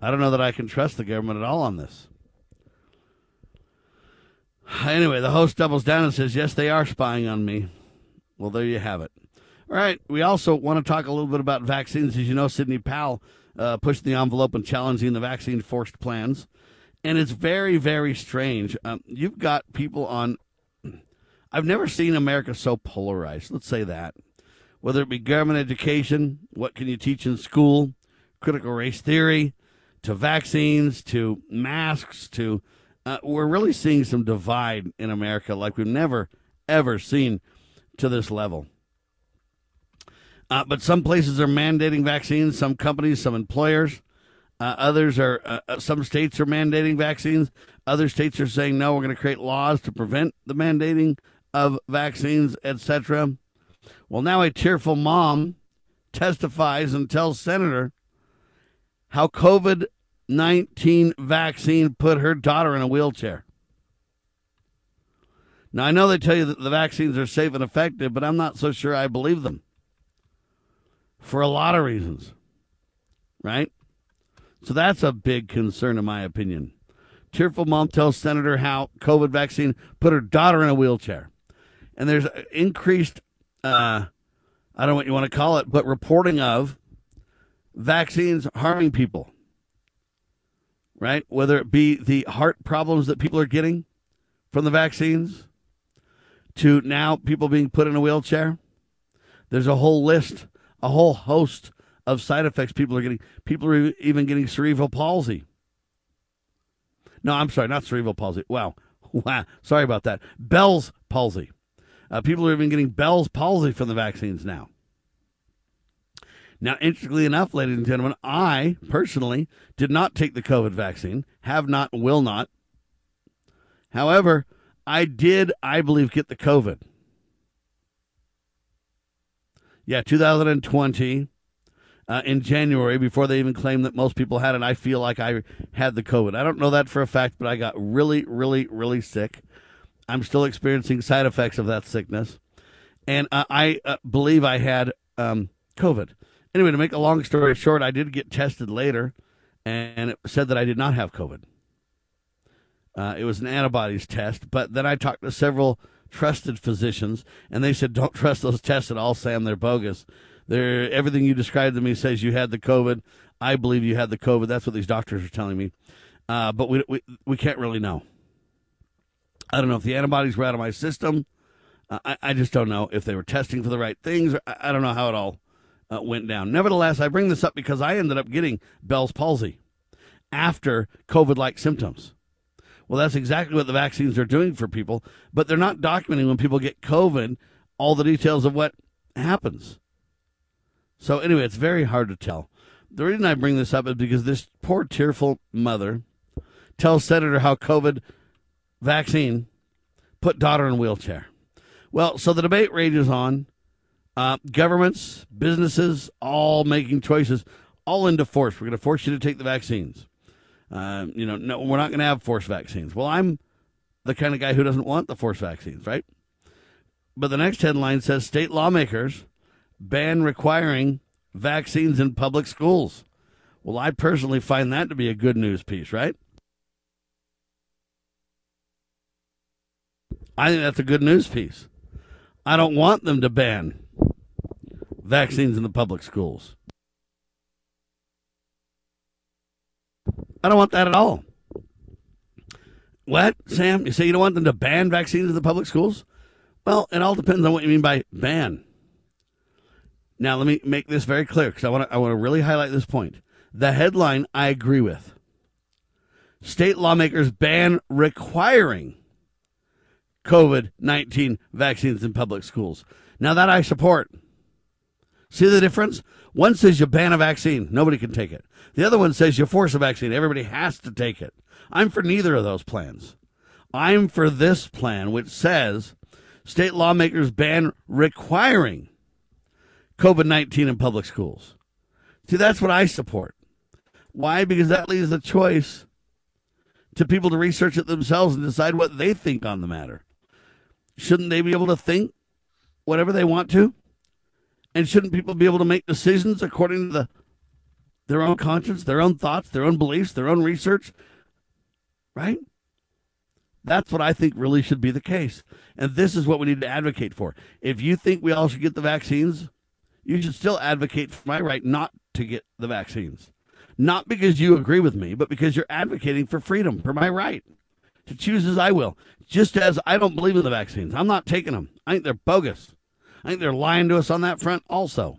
I don't know that I can trust the government at all on this. Anyway, the host doubles down and says, Yes, they are spying on me. Well, there you have it. All right. We also want to talk a little bit about vaccines. As you know, Sidney Powell uh, pushed the envelope and challenging the vaccine forced plans. And it's very, very strange. Um, you've got people on. I've never seen America so polarized. Let's say that. Whether it be government education, what can you teach in school, critical race theory, to vaccines, to masks, to uh, we're really seeing some divide in America like we've never, ever seen to this level. Uh, but some places are mandating vaccines, some companies, some employers. Uh, others are, uh, uh, some states are mandating vaccines. Other states are saying, no, we're going to create laws to prevent the mandating of vaccines, etc. Well, now a tearful mom testifies and tells Senator how COVID 19 vaccine put her daughter in a wheelchair. Now, I know they tell you that the vaccines are safe and effective, but I'm not so sure I believe them for a lot of reasons, right? So that's a big concern, in my opinion. Tearful mom tells Senator how COVID vaccine put her daughter in a wheelchair. And there's increased, uh, I don't know what you want to call it, but reporting of vaccines harming people right? Whether it be the heart problems that people are getting from the vaccines to now people being put in a wheelchair. There's a whole list, a whole host of side effects people are getting. People are even getting cerebral palsy. No, I'm sorry, not cerebral palsy. Wow. Wow. Sorry about that. Bell's palsy. Uh, people are even getting Bell's palsy from the vaccines now. Now, interestingly enough, ladies and gentlemen, I personally did not take the COVID vaccine, have not, will not. However, I did, I believe, get the COVID. Yeah, 2020 uh, in January, before they even claimed that most people had it, I feel like I had the COVID. I don't know that for a fact, but I got really, really, really sick. I'm still experiencing side effects of that sickness. and uh, I uh, believe I had um, COVID. Anyway, to make a long story short, I did get tested later, and it said that I did not have COVID. Uh, it was an antibodies test, but then I talked to several trusted physicians, and they said, "Don't trust those tests at all, Sam. They're bogus. They're everything you described to me says you had the COVID. I believe you had the COVID. That's what these doctors are telling me, uh, but we, we we can't really know. I don't know if the antibodies were out of my system. Uh, I, I just don't know if they were testing for the right things. I, I don't know how it all uh, went down. Nevertheless, I bring this up because I ended up getting Bell's palsy after COVID-like symptoms. Well, that's exactly what the vaccines are doing for people, but they're not documenting when people get COVID all the details of what happens. So, anyway, it's very hard to tell. The reason I bring this up is because this poor, tearful mother tells Senator how COVID vaccine put daughter in wheelchair. Well, so the debate rages on. Uh, governments, businesses, all making choices, all into force. We're going to force you to take the vaccines. Uh, you know, no, we're not going to have forced vaccines. Well, I'm the kind of guy who doesn't want the forced vaccines, right? But the next headline says state lawmakers ban requiring vaccines in public schools. Well, I personally find that to be a good news piece, right? I think that's a good news piece. I don't want them to ban vaccines in the public schools. I don't want that at all. What, Sam? You say you don't want them to ban vaccines in the public schools? Well, it all depends on what you mean by ban. Now, let me make this very clear because I want to I want to really highlight this point. The headline I agree with. State lawmakers ban requiring COVID 19 vaccines in public schools. Now, that I support. See the difference? One says you ban a vaccine, nobody can take it. The other one says you force a vaccine, everybody has to take it. I'm for neither of those plans. I'm for this plan, which says state lawmakers ban requiring COVID 19 in public schools. See, that's what I support. Why? Because that leaves the choice to people to research it themselves and decide what they think on the matter. Shouldn't they be able to think whatever they want to? And shouldn't people be able to make decisions according to the, their own conscience, their own thoughts, their own beliefs, their own research? Right? That's what I think really should be the case. And this is what we need to advocate for. If you think we all should get the vaccines, you should still advocate for my right not to get the vaccines. Not because you agree with me, but because you're advocating for freedom, for my right to choose as I will. Just as I don't believe in the vaccines, I'm not taking them. I think they're bogus. I think they're lying to us on that front also.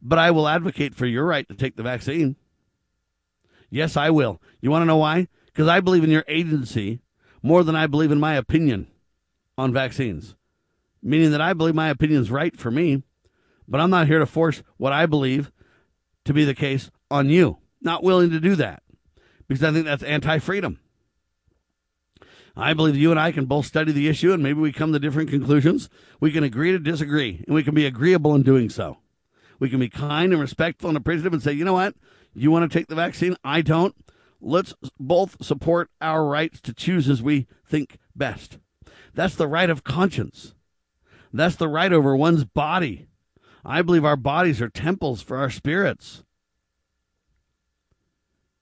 But I will advocate for your right to take the vaccine. Yes, I will. You want to know why? Because I believe in your agency more than I believe in my opinion on vaccines. Meaning that I believe my opinion is right for me, but I'm not here to force what I believe to be the case on you. Not willing to do that because I think that's anti freedom. I believe you and I can both study the issue and maybe we come to different conclusions. We can agree to disagree and we can be agreeable in doing so. We can be kind and respectful and appreciative and say, you know what? You want to take the vaccine? I don't. Let's both support our rights to choose as we think best. That's the right of conscience. That's the right over one's body. I believe our bodies are temples for our spirits.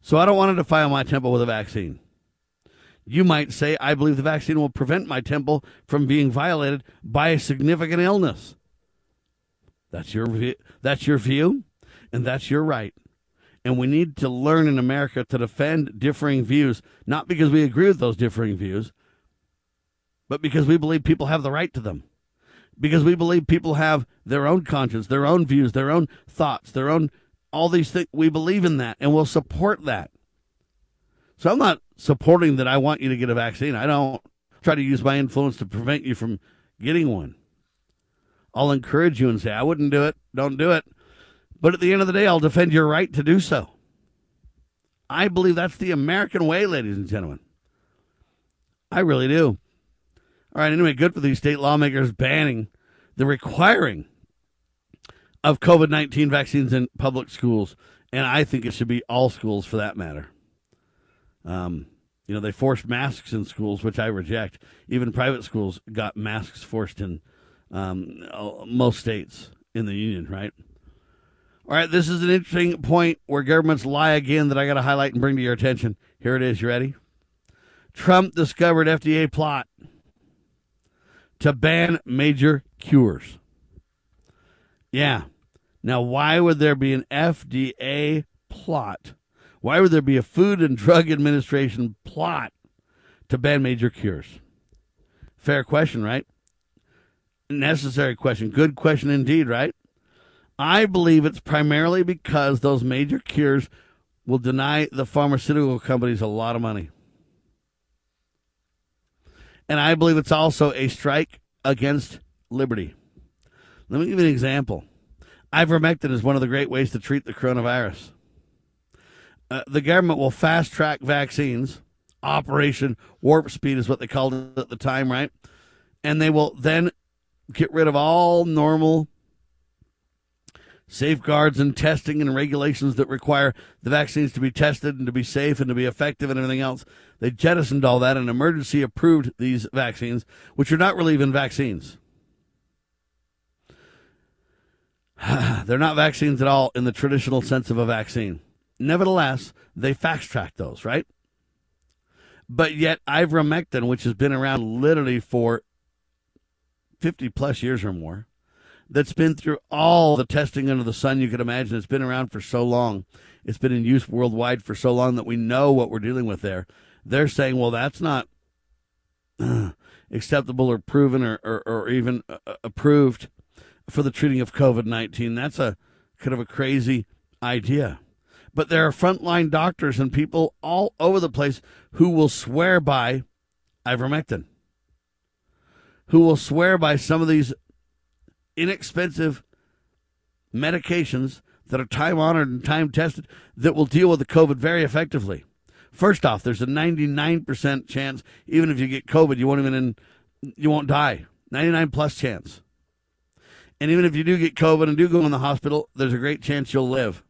So I don't want to defile my temple with a vaccine. You might say, I believe the vaccine will prevent my temple from being violated by a significant illness. That's your that's your view, and that's your right. And we need to learn in America to defend differing views, not because we agree with those differing views, but because we believe people have the right to them. Because we believe people have their own conscience, their own views, their own thoughts, their own all these things. We believe in that and we'll support that. So I'm not supporting that I want you to get a vaccine. I don't try to use my influence to prevent you from getting one. I'll encourage you and say, I wouldn't do it. Don't do it. But at the end of the day, I'll defend your right to do so. I believe that's the American way, ladies and gentlemen. I really do. All right, anyway, good for these state lawmakers banning the requiring of COVID 19 vaccines in public schools. And I think it should be all schools for that matter. Um, you know, they forced masks in schools, which I reject. Even private schools got masks forced in um, uh, most states in the union, right? All right, this is an interesting point where governments lie again that I got to highlight and bring to your attention. Here it is. You ready? Trump discovered FDA plot to ban major cures. Yeah. Now, why would there be an FDA plot? Why would there be a Food and Drug Administration plot to ban major cures? Fair question, right? Necessary question. Good question indeed, right? I believe it's primarily because those major cures will deny the pharmaceutical companies a lot of money. And I believe it's also a strike against liberty. Let me give you an example. Ivermectin is one of the great ways to treat the coronavirus. Uh, the government will fast track vaccines. Operation Warp Speed is what they called it at the time, right? And they will then get rid of all normal safeguards and testing and regulations that require the vaccines to be tested and to be safe and to be effective and everything else. They jettisoned all that and emergency approved these vaccines, which are not really even vaccines. They're not vaccines at all in the traditional sense of a vaccine. Nevertheless, they fast track those, right? But yet, ivermectin, which has been around literally for 50 plus years or more, that's been through all the testing under the sun you could imagine. It's been around for so long. It's been in use worldwide for so long that we know what we're dealing with there. They're saying, well, that's not uh, acceptable or proven or, or, or even uh, uh approved for the treating of COVID 19. That's a kind of a crazy idea. But there are frontline doctors and people all over the place who will swear by ivermectin, who will swear by some of these inexpensive medications that are time honored and time tested that will deal with the COVID very effectively. First off, there's a 99% chance, even if you get COVID, you won't even in, you won't die. 99 plus chance. And even if you do get COVID and do go in the hospital, there's a great chance you'll live.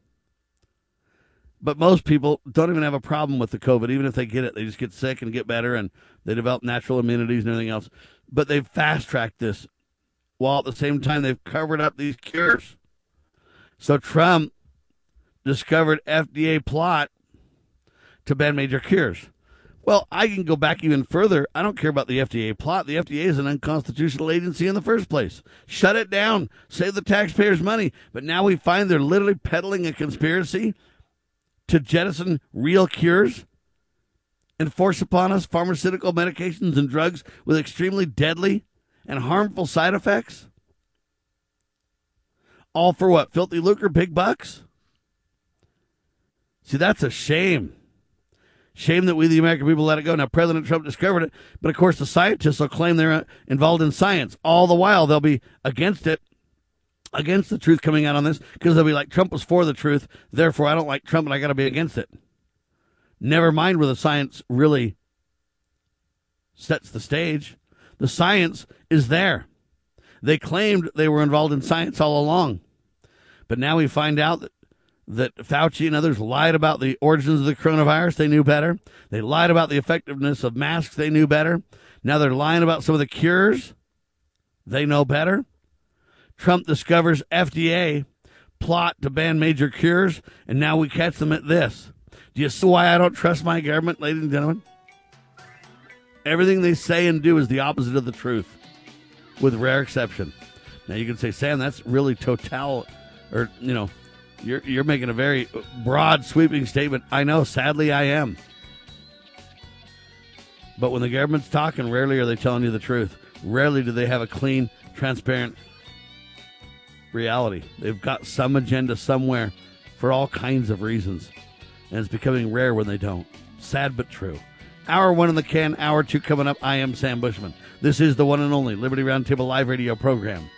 But most people don't even have a problem with the COVID, even if they get it. They just get sick and get better and they develop natural immunities and everything else. But they've fast tracked this while at the same time they've covered up these cures. So Trump discovered FDA plot to ban major cures. Well, I can go back even further. I don't care about the FDA plot. The FDA is an unconstitutional agency in the first place. Shut it down. Save the taxpayers' money. But now we find they're literally peddling a conspiracy to jettison real cures and force upon us pharmaceutical medications and drugs with extremely deadly and harmful side effects? All for what? Filthy lucre, big bucks? See, that's a shame. Shame that we, the American people, let it go. Now, President Trump discovered it, but of course, the scientists will claim they're involved in science. All the while, they'll be against it, against the truth coming out on this, because they'll be like, Trump was for the truth, therefore, I don't like Trump and I got to be against it. Never mind where the science really sets the stage. The science is there. They claimed they were involved in science all along. But now we find out that, that Fauci and others lied about the origins of the coronavirus. They knew better. They lied about the effectiveness of masks. They knew better. Now they're lying about some of the cures. They know better. Trump discovers FDA plot to ban major cures, and now we catch them at this. Do you see why I don't trust my government, ladies and gentlemen? Everything they say and do is the opposite of the truth, with rare exception. Now you can say, Sam, that's really total, or you know, you're you're making a very broad, sweeping statement. I know, sadly, I am. But when the government's talking, rarely are they telling you the truth. Rarely do they have a clean, transparent reality. They've got some agenda somewhere for all kinds of reasons, and it's becoming rare when they don't. Sad but true. Hour one in the can, hour two coming up. I am Sam Bushman. This is the one and only Liberty Roundtable live radio program.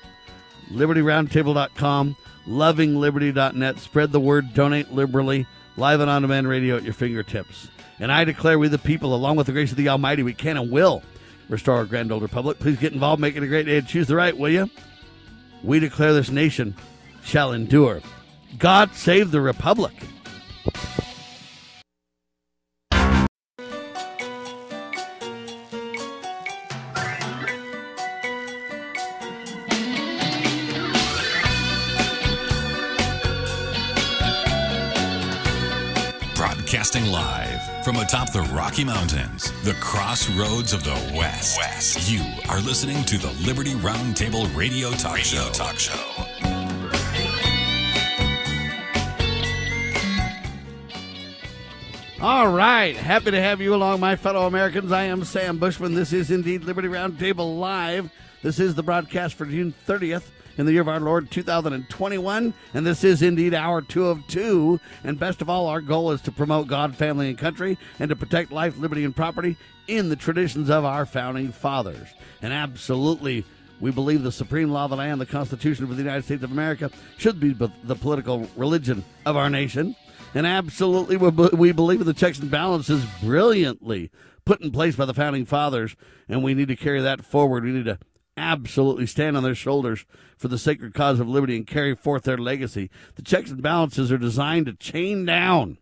LibertyRoundtable.com, lovingliberty.net. Spread the word, donate liberally. Live and on demand radio at your fingertips. And I declare we the people, along with the grace of the Almighty, we can and will restore our grand old republic. Please get involved, make it a great day, and choose the right, will you? We declare this nation shall endure. God save the Republic. Broadcasting live from atop the Rocky Mountains, the crossroads of the West. West. You are listening to the Liberty Roundtable Radio Talk radio Show. Talk Show. All right. Happy to have you along, my fellow Americans. I am Sam Bushman. This is indeed Liberty Roundtable Live. This is the broadcast for June 30th in the year of our Lord 2021. And this is indeed our two of two. And best of all, our goal is to promote God, family, and country and to protect life, liberty, and property in the traditions of our founding fathers. And absolutely, we believe the supreme law of the land, the Constitution of the United States of America, should be the political religion of our nation. And absolutely, we believe in the checks and balances brilliantly put in place by the founding fathers, and we need to carry that forward. We need to absolutely stand on their shoulders for the sacred cause of liberty and carry forth their legacy. The checks and balances are designed to chain down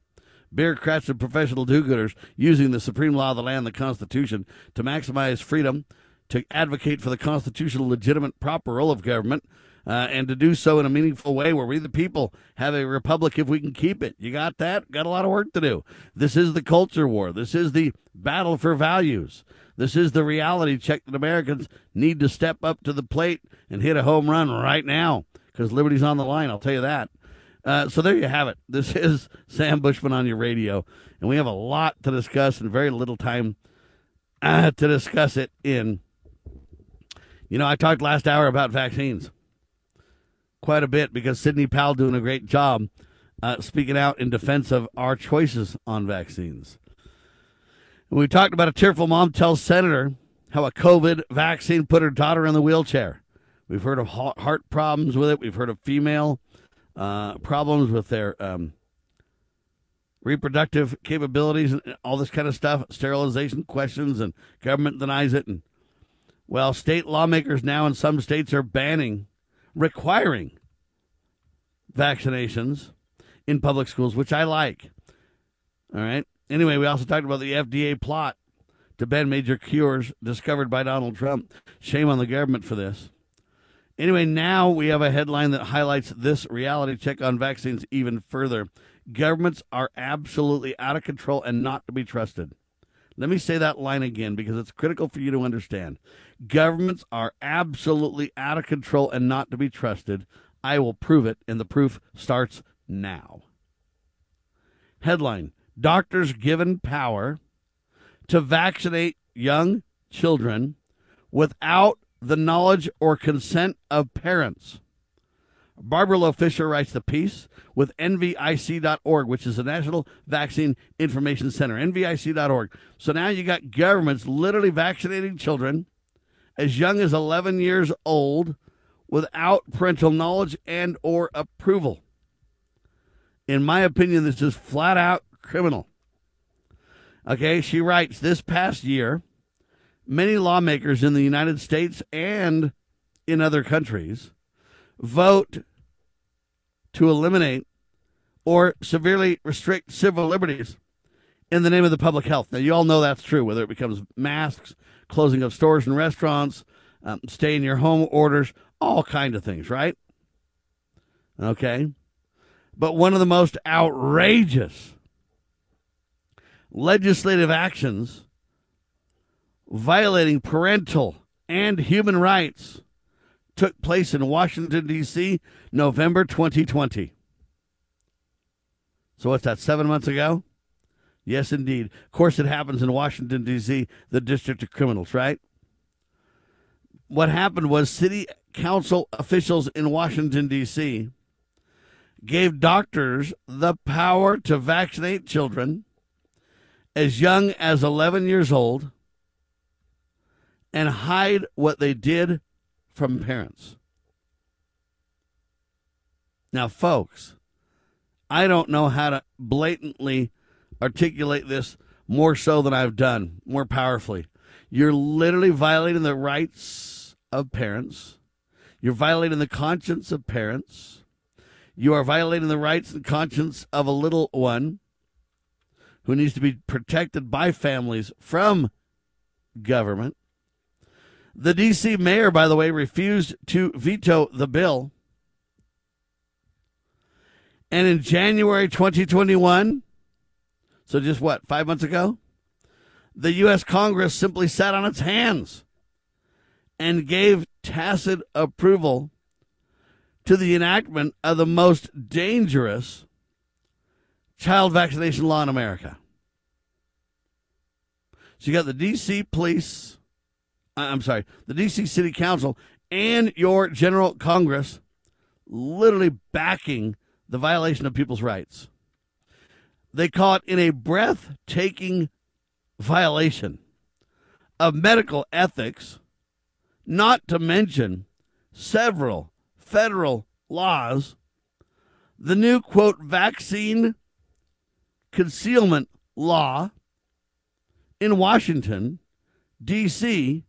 bureaucrats and professional do gooders using the supreme law of the land, the Constitution, to maximize freedom, to advocate for the constitutional, legitimate, proper role of government. Uh, and to do so in a meaningful way where we, the people, have a republic if we can keep it. You got that? Got a lot of work to do. This is the culture war. This is the battle for values. This is the reality check that Americans need to step up to the plate and hit a home run right now because liberty's on the line. I'll tell you that. Uh, so there you have it. This is Sam Bushman on your radio, and we have a lot to discuss and very little time uh, to discuss it in. You know, I talked last hour about vaccines quite a bit because Sidney Powell doing a great job uh, speaking out in defense of our choices on vaccines. We talked about a tearful mom tells senator how a COVID vaccine put her daughter in the wheelchair. We've heard of heart problems with it. We've heard of female uh, problems with their um, reproductive capabilities and all this kind of stuff, sterilization questions, and government denies it. And well, state lawmakers now in some states are banning, requiring vaccinations in public schools, which I like. All right. Anyway, we also talked about the FDA plot to ban major cures discovered by Donald Trump. Shame on the government for this. Anyway, now we have a headline that highlights this reality check on vaccines even further. Governments are absolutely out of control and not to be trusted. Let me say that line again because it's critical for you to understand. Governments are absolutely out of control and not to be trusted. I will prove it, and the proof starts now. Headline doctors given power to vaccinate young children without the knowledge or consent of parents. Barbara Loe Fisher writes the piece with NVIC.org, which is the National Vaccine Information Center, NVIC.org. So now you got governments literally vaccinating children as young as 11 years old without parental knowledge and or approval. In my opinion, this is flat out criminal. Okay, she writes this past year, many lawmakers in the United States and in other countries vote to eliminate or severely restrict civil liberties in the name of the public health. Now, you all know that's true, whether it becomes masks, closing of stores and restaurants, um, stay in your home orders, all kind of things, right? Okay. But one of the most outrageous legislative actions violating parental and human rights took place in Washington, D.C., November 2020. So, what's that, seven months ago? Yes, indeed. Of course, it happens in Washington, D.C., the District of Criminals, right? What happened was city council officials in Washington, D.C., gave doctors the power to vaccinate children as young as 11 years old and hide what they did from parents. Now, folks, I don't know how to blatantly articulate this more so than I've done, more powerfully. You're literally violating the rights of parents. You're violating the conscience of parents. You are violating the rights and conscience of a little one who needs to be protected by families from government. The D.C. mayor, by the way, refused to veto the bill. And in January 2021, So, just what, five months ago? The U.S. Congress simply sat on its hands and gave tacit approval to the enactment of the most dangerous child vaccination law in America. So you got the D.C. police, I'm sorry, the D.C. City Council and your General Congress literally backing the violation of people's rights. They caught in a breathtaking violation of medical ethics, not to mention several federal laws. The new, quote, vaccine concealment law in Washington, D.C.,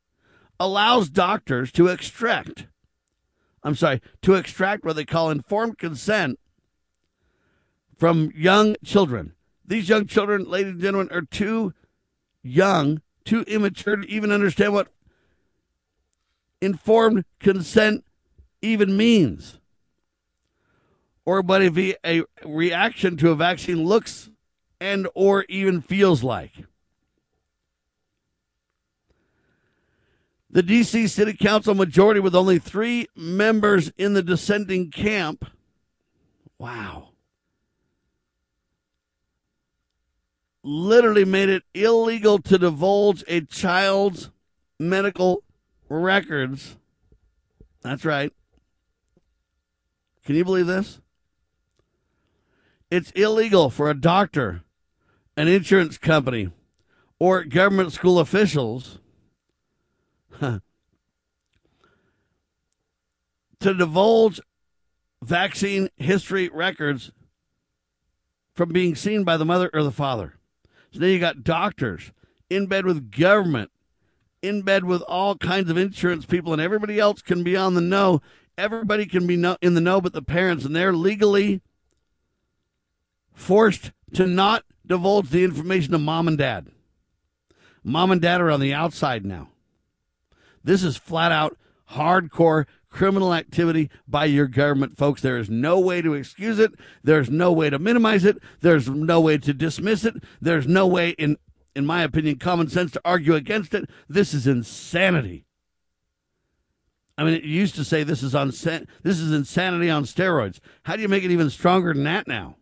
allows doctors to extract, I'm sorry, to extract what they call informed consent from young children. These young children, ladies and gentlemen, are too young, too immature to even understand what informed consent even means or what a, a reaction to a vaccine looks and or even feels like. The D.C. City Council majority, with only three members in the dissenting camp, wow, literally made it illegal to divulge a child's medical records. That's right. Can you believe this? It's illegal for a doctor, an insurance company, or government school officials to divulge vaccine history records from being seen by the mother or the father. So now you got doctors in bed with government, in bed with all kinds of insurance people, and everybody else can be on the know. Everybody can be in the know but the parents, and they're legally forced to not divulge the information to mom and dad. Mom and dad are on the outside now. This is flat out hardcore criminal activity by your government, folks. There is no way to excuse it. There's no way to minimize it. There's no way to dismiss it. There's no way, in in my opinion, common sense to argue against it. This is insanity. I mean, it used to say this is on this is insanity on steroids. How do you make it even stronger than that now?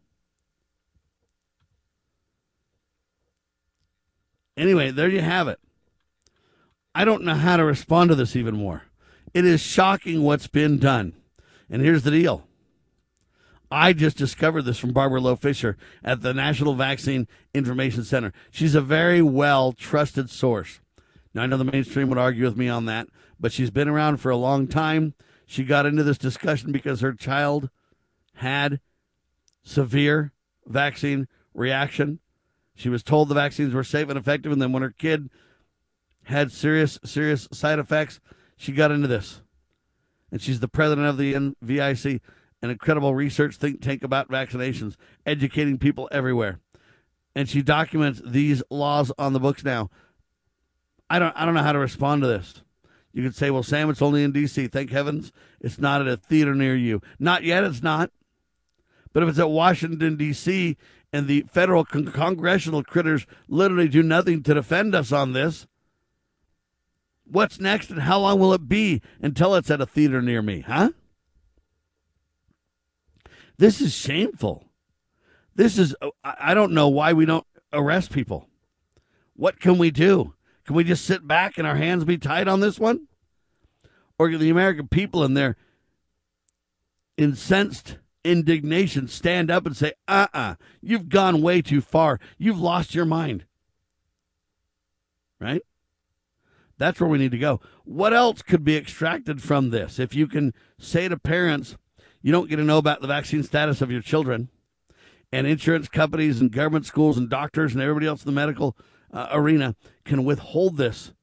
Anyway, there you have it. I don't know how to respond to this even more. It is shocking what's been done. And here's the deal. I just discovered this from Barbara Loe Fisher at the National Vaccine Information Center. She's a very well trusted source. Now, I know the mainstream would argue with me on that, but she's been around for a long time. She got into this discussion because her child had severe vaccine reaction. She was told the vaccines were safe and effective, and then when her kid had serious, serious side effects, she got into this. And she's the president of the NVIC, an incredible research think tank about vaccinations, educating people everywhere. And she documents these laws on the books now. I don't I don't know how to respond to this. You could say, well, Sam, it's only in D.C. Thank heavens it's not at a theater near you. Not yet, it's not. But if it's at Washington, D.C., and the federal con- congressional critters literally do nothing to defend us on this, what's next and how long will it be until it's at a theater near me, huh? This is shameful. This is, oh, I don't know why we don't arrest people. What can we do? Can we just sit back and our hands be tied on this one? Or the American people in their incensed indignation stand up and say, uh uh-uh, uh, you have gone way too far. You've lost your mind. Right? That's where we need to go. What else could be extracted from this? If you can say to parents, you don't get to know about the vaccine status of your children, and insurance companies and government schools and doctors and everybody else in the medical uh, arena can withhold this.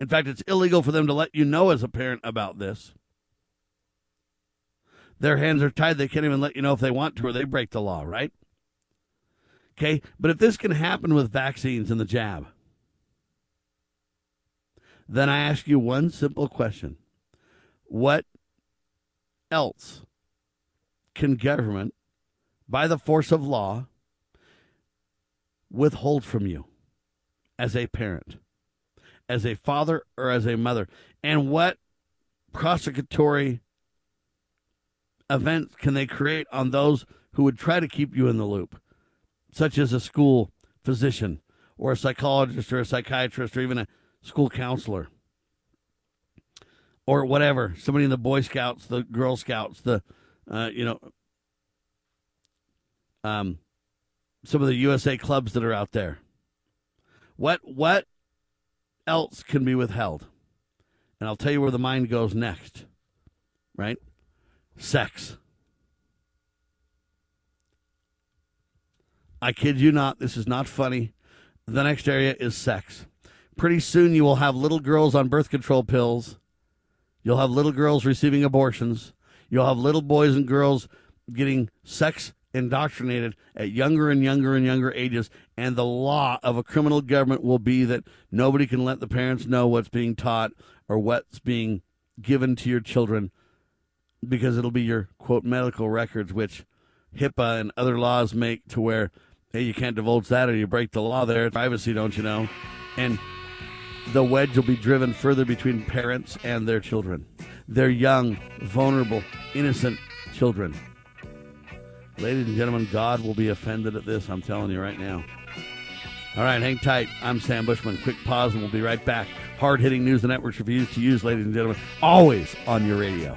In fact, it's illegal for them to let you know as a parent about this. Their hands are tied. They can't even let you know if they want to or they break the law, right? Okay, but if this can happen with vaccines and the jab, then I ask you one simple question What else can government, by the force of law, withhold from you as a parent, as a father, or as a mother? And what prosecutory events can they create on those who would try to keep you in the loop, such as a school physician or a psychologist or a psychiatrist or even a school counselor or whatever, somebody in the Boy Scouts, the Girl Scouts, the, uh, you know, um, some of the USA clubs that are out there. What what else can be withheld? And I'll tell you where the mind goes next. Right? Sex. I kid you not, this is not funny. The next area is sex. Pretty soon you will have little girls on birth control pills. You'll have little girls receiving abortions. You'll have little boys and girls getting sex indoctrinated at younger and younger and younger ages. And the law of a criminal government will be that nobody can let the parents know what's being taught or what's being given to your children because it'll be your quote medical records, which HIPAA and other laws make to where, hey, you can't divulge that or you break the law there. Privacy, don't you know? And the wedge will be driven further between parents and their children, their young, vulnerable, innocent children. Ladies and gentlemen, God will be offended at this. I'm telling you right now. All right, hang tight. I'm Sam Bushman. Quick pause, and we'll be right back. Hard hitting news the networks refuse to use, ladies and gentlemen, always on your radio.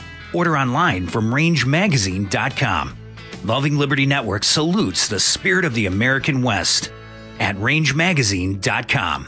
Order online from rangemagazine.com. Loving Liberty Network salutes the spirit of the American West at rangemagazine.com.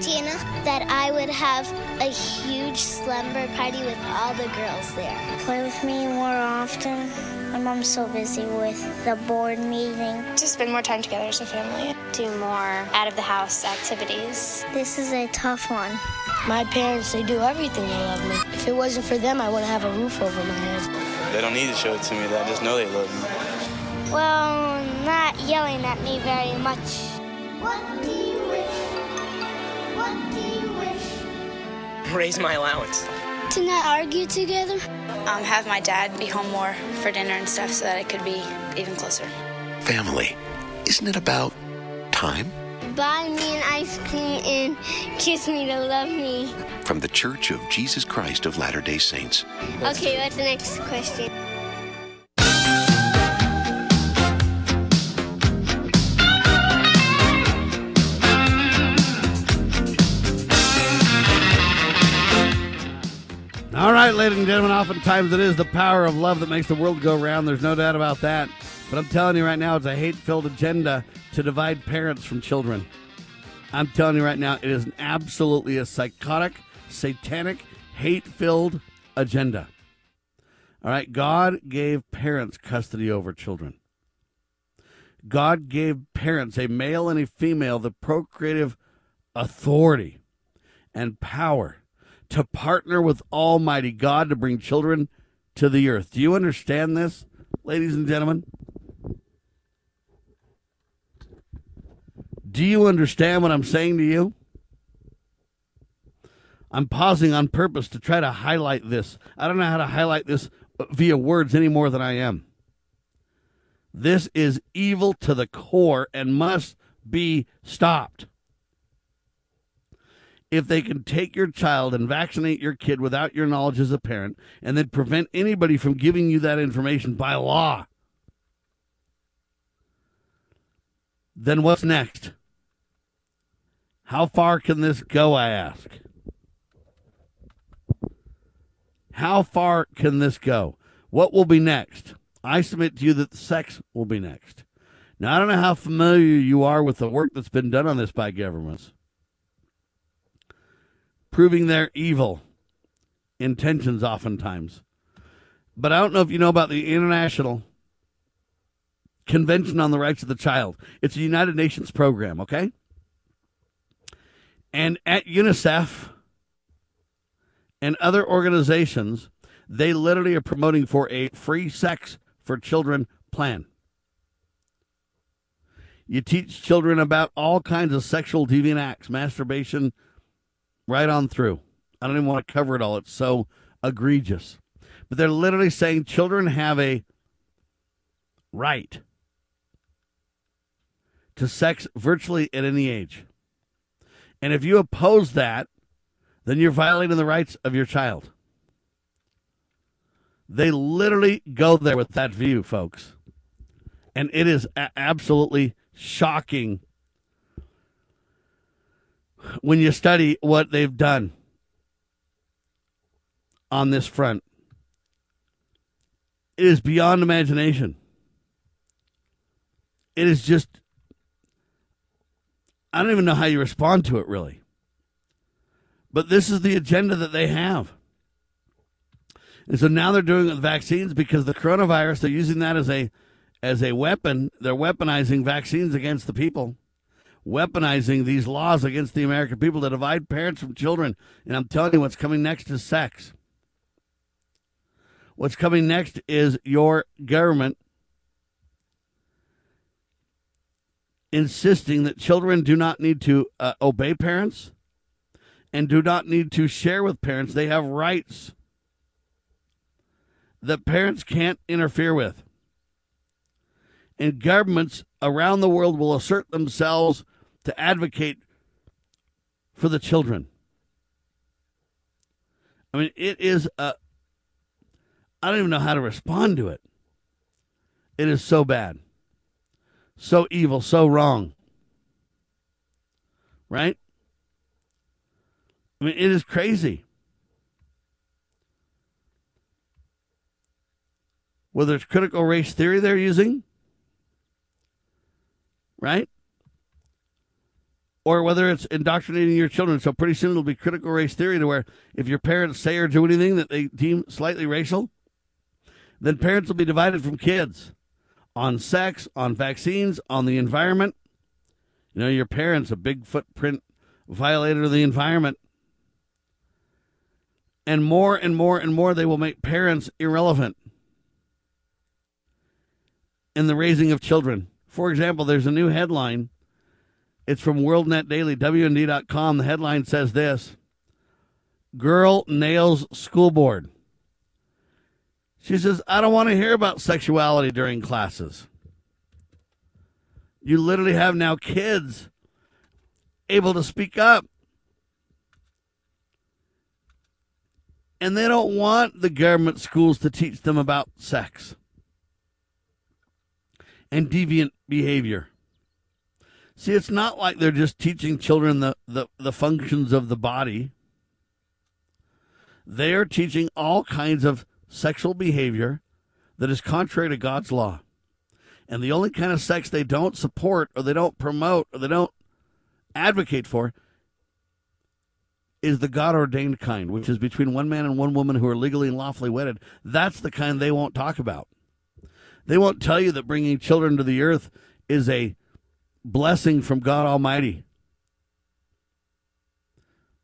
To Montana. That I would have a huge slumber party with all the girls there. Play with me more often. My mom's so busy with the board meeting. To spend more time together as a family. Do more out of the house activities. This is a tough one. My parents, they do everything. They love me. If it wasn't for them, I wouldn't have a roof over my head. They don't need to show it to me. I just know they love me. Well, not yelling at me very much. What do you wish? What do you wish? Raise my allowance. To not argue together. Um, have my dad be home more for dinner and stuff so that it could be even closer. Family. Isn't it about time? Buy me an ice cream and kiss me to love me. From the Church of Jesus Christ of Latter day Saints. Okay, what's the next question? Right, ladies and gentlemen, oftentimes it is the power of love that makes the world go round. There's no doubt about that. But I'm telling you right now, it's a hate filled agenda to divide parents from children. I'm telling you right now, it is absolutely a psychotic, satanic, hate filled agenda. All right, God gave parents custody over children. God gave parents, a male and a female, the procreative authority and power to partner with Almighty God to bring children to the earth. Do you understand this, ladies and gentlemen? Do you understand what I'm saying to you? I'm pausing on purpose to try to highlight this. I don't know how to highlight this via words any more than I am. This is evil to the core and must be stopped. If they can take your child and vaccinate your kid without your knowledge as a parent and then prevent anybody from giving you that information by law, then what's next? How far can this go, I ask? How far can this go? What will be next? I submit to you that sex will be next. Now, I don't know how familiar you are with the work that's been done on this by governments, proving their evil intentions oftentimes. But I don't know if you know about the International Convention on the Rights of the Child. It's a United Nations program, okay? And at UNICEF and other organizations, they literally are promoting for a free sex for children plan. You teach children about all kinds of sexual deviant acts, masturbation, right on through. I don't even want to cover it all. It's so egregious. But they're literally saying children have a right to sex virtually at any age. And if you oppose that, then you're violating the rights of your child. They literally go there with that view, folks. And it is a- absolutely shocking when you study what they've done on this front. It is beyond imagination. It is just, I don't even know how you respond to it, really. But this is the agenda that they have. And so now they're doing it with vaccines because the coronavirus, they're using that as a as a weapon. They're weaponizing vaccines against the people, weaponizing these laws against the American people to divide parents from children. And I'm telling you, what's coming next is sex. What's coming next is your government insisting that children do not need to uh, obey parents and do not need to share with parents. They have rights that parents can't interfere with. And governments around the world will assert themselves to advocate for the children. I mean, it is a. I don't even know how to respond to it. It is so bad, so evil, so wrong. Right? I mean, it is crazy. Whether it's critical race theory they're using, right? Or whether it's indoctrinating your children. So pretty soon it'll be critical race theory to where if your parents say or do anything that they deem slightly racial, then parents will be divided from kids on sex, on vaccines, on the environment. You know, your parents, a big footprint violator of the environment. And more and more and more, they will make parents irrelevant in the raising of children. For example, there's a new headline. It's from WorldNet Daily, WND.com. The headline says this Girl nails school board. She says, I don't want to hear about sexuality during classes. You literally have now kids able to speak up. And they don't want the government schools to teach them about sex and deviant behavior. See, it's not like they're just teaching children the, the, the functions of the body. They are teaching all kinds of sexual behavior that is contrary to God's law. And the only kind of sex they don't support or they don't promote or they don't advocate for is the God ordained kind, which is between one man and one woman who are legally and lawfully wedded. That's the kind they won't talk about. They won't tell you that bringing children to the earth is a blessing from God Almighty.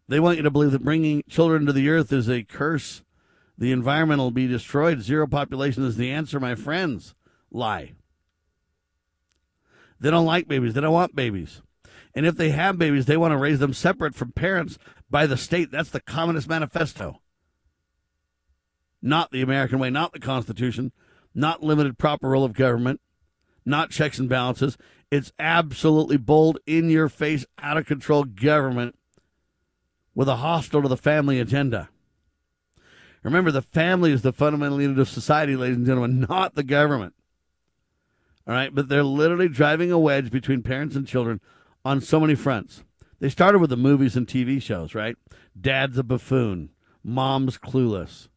They want you to believe that bringing children to the earth is a curse. The environment will be destroyed. Zero population is the answer, my friends. Lie. They don't like babies. They don't want babies. And if they have babies, they want to raise them separate from parents by the state. That's the Communist Manifesto. Not the American way, not the Constitution, not limited proper role of government, not checks and balances. It's absolutely bold, in your face, out of control government with a hostile to the family agenda. Remember, the family is the fundamental unit of society, ladies and gentlemen, not the government. All right, but they're literally driving a wedge between parents and children on so many fronts. They started with the movies and TV shows, right? Dad's a buffoon, mom's clueless,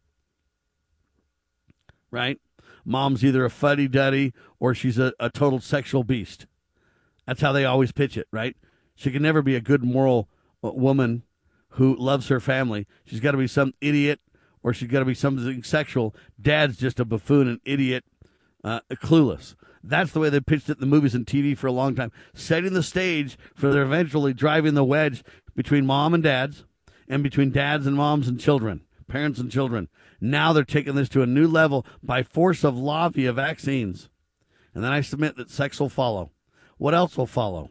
right? Mom's either a fuddy duddy or she's a, a total sexual beast. That's how they always pitch it, right? She can never be a good moral uh, woman who loves her family. She's got to be some idiot or she's got to be something sexual. Dad's just a buffoon, an idiot, uh, clueless. That's the way they pitched it in the movies and TV for a long time, setting the stage for their eventually driving the wedge between mom and dads and between dads and moms and children, parents and children. Now they're taking this to a new level by force of law via vaccines. And then I submit that sex will follow. What else will follow?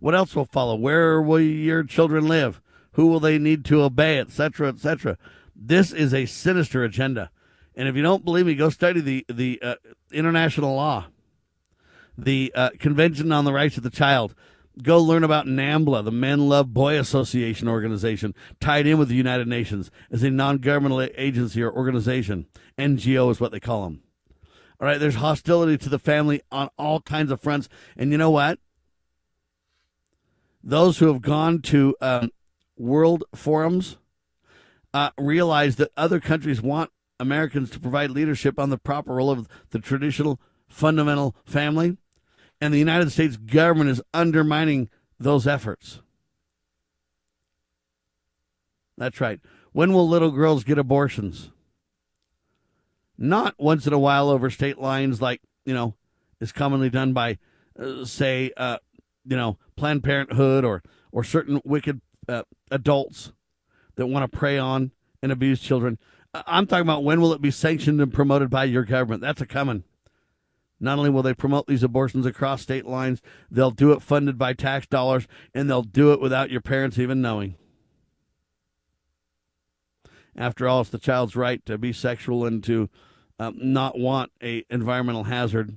What else will follow? Where will your children live? Who will they need to obey, etc., etc.? This is a sinister agenda. And if you don't believe me, go study the the uh, international law, the uh, Convention on the Rights of the Child. Go learn about NAMBLA, the Men Love Boy Association organization, tied in with the United Nations as a non-governmental agency or organization. NGO is what they call them. All right, there's hostility to the family on all kinds of fronts, and you know what? Those who have gone to um, world forums uh, realize that other countries want Americans to provide leadership on the proper role of the traditional fundamental family, and the United States government is undermining those efforts. That's right. When will little girls get abortions? Not once in a while over state lines, like, you know, is commonly done by, uh, say, uh, you know, Planned Parenthood or, or certain wicked uh, adults that want to prey on and abuse children. I'm talking about when will it be sanctioned and promoted by your government? That's a coming. Not only will they promote these abortions across state lines, they'll do it funded by tax dollars, and they'll do it without your parents even knowing. After all, it's the child's right to be sexual and to um, not want a environmental hazard,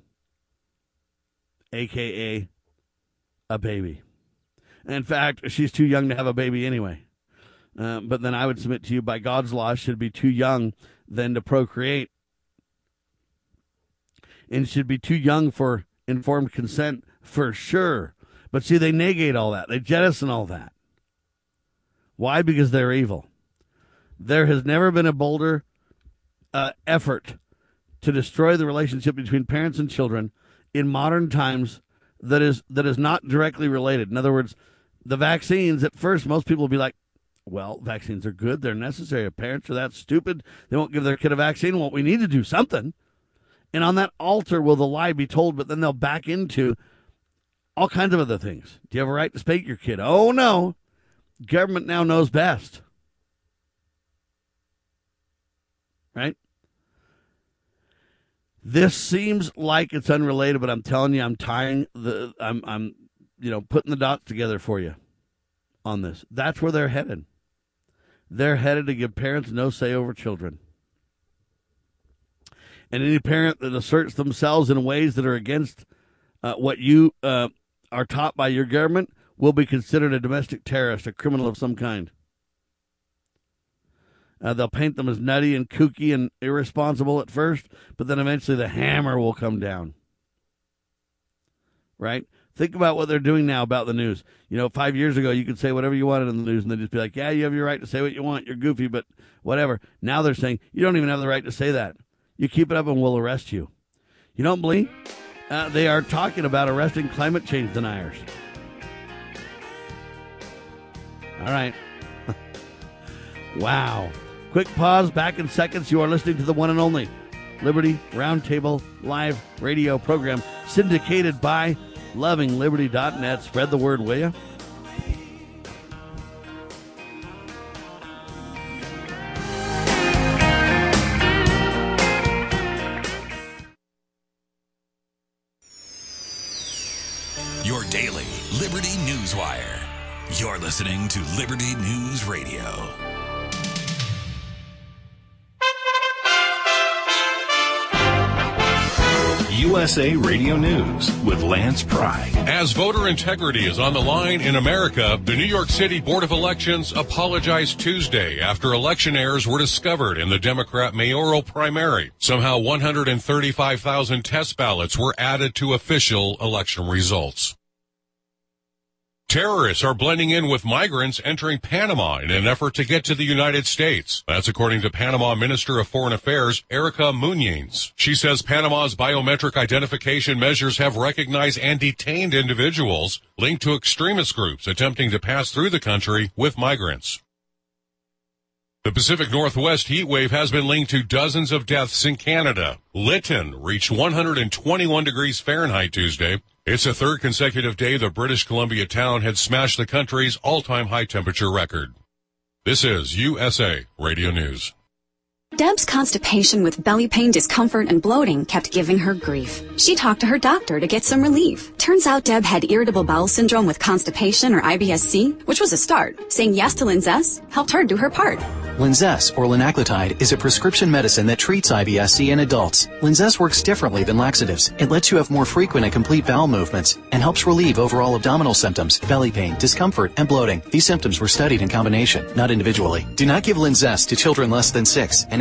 aka a baby. in fact, she's too young to have a baby anyway. Uh, but then I would submit to you, by God's law, should be too young then to procreate, and should be too young for informed consent for sure. But see, they negate all that. They jettison all that. Why? Because they're evil. There has never been a bolder uh, effort to destroy the relationship between parents and children in modern times that is that is not directly related. In other words, the vaccines at first most people will be like, well, vaccines are good, they're necessary. Parents are that stupid, they won't give their kid a vaccine. Well, we need to do something. And on that altar will the lie be told, but then they'll back into all kinds of other things. Do you have a right to spank your kid? Oh no. Government now knows best. Right? This seems like it's unrelated, but I'm telling you, I'm tying the I'm I'm you know putting the dots together for you on this. That's where they're headed. They're headed to give parents no say over children. And any parent that asserts themselves in ways that are against uh, what you uh, are taught by your government will be considered a domestic terrorist, a criminal of some kind. Uh, they'll paint them as nutty and kooky and irresponsible at first, but then eventually the hammer will come down. Right? Think about what they're doing now about the news. You know, five years ago, you could say whatever you wanted in the news, and they'd just be like, yeah, you have your right to say what you want. You're goofy, but whatever. Now they're saying, you don't even have the right to say that. You keep it up, and we'll arrest you. You don't believe? Uh, they are talking about arresting climate change deniers. All right. wow. Quick pause, back in seconds. You are listening to the one and only Liberty Roundtable live radio program syndicated by lovingliberty.net. Spread the word, will you? Your daily Liberty News Wire. You're listening to Liberty News Radio. USA Radio News with Lance Pry. As voter integrity is on the line in America, the New York City Board of Elections apologized Tuesday after election errors were discovered in the Democrat mayoral primary. Somehow 135,000 test ballots were added to official election results. Terrorists are blending in with migrants entering Panama in an effort to get to the United States. That's according to Panama Minister of Foreign Affairs, Erika Mouynes. She says Panama's biometric identification measures have recognized and detained individuals linked to extremist groups attempting to pass through the country with migrants. The Pacific Northwest heat wave has been linked to dozens of deaths in Canada. Lytton reached 121 degrees Fahrenheit Tuesday. It's the third consecutive day the British Columbia town had smashed the country's all-time high temperature record. This is USA Radio News. Deb's constipation with belly pain, discomfort, and bloating kept giving her grief. She talked to her doctor to get some relief. Turns out Deb had irritable bowel syndrome with constipation or IBS-C, which was a start. Saying yes to Linzess helped her do her part. Linzess, or linaclotide, is a prescription medicine that treats IBS-C in adults. Linzess works differently than laxatives. It lets you have more frequent and complete bowel movements and helps relieve overall abdominal symptoms, belly pain, discomfort, and bloating. These symptoms were studied in combination, not individually. Do not give Linzess to children less than 6, and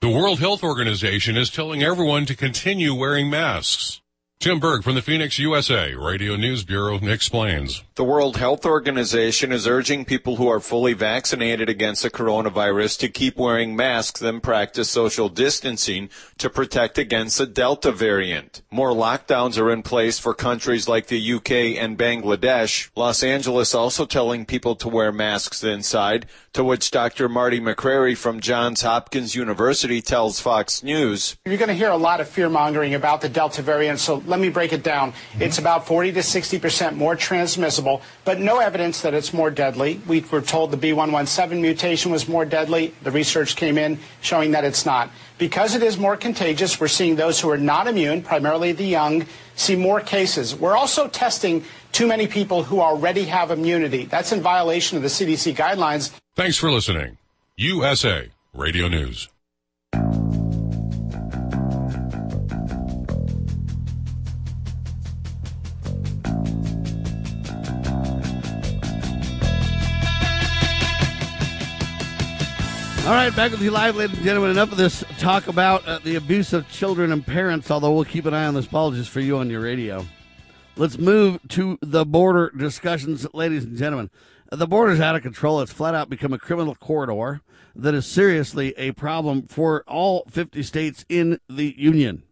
The World Health Organization is telling everyone to continue wearing masks. Tim Berg from the Phoenix USA Radio News Bureau explains. The World Health Organization is urging people who are fully vaccinated against the coronavirus to keep wearing masks and practice social distancing to protect against the Delta variant. More lockdowns are in place for countries like the UK and Bangladesh. Los Angeles also telling people to wear masks inside, to which Dr. Marty Makary from Johns Hopkins University tells Fox News. You're going to hear a lot of fear mongering about the Delta variant, so let me break it down. Mm-hmm. It's about 40 to 60 percent more transmissible, but no evidence that it's more deadly. We were told the B117 mutation was more deadly. The research came in showing that it's not. Because it is more contagious, we're seeing those who are not immune, primarily the young, see more cases. We're also testing too many people who already have immunity. That's in violation of the CDC guidelines. Thanks for listening. USA Radio News. All right, back with you live, ladies and gentlemen. Enough of this talk about uh, the abuse of children and parents, although we'll keep an eye on this ball just for you on your radio. Let's move to the border discussions, ladies and gentlemen. The border's out of control. It's flat out become a criminal corridor that is seriously a problem for all 50 states in the Union.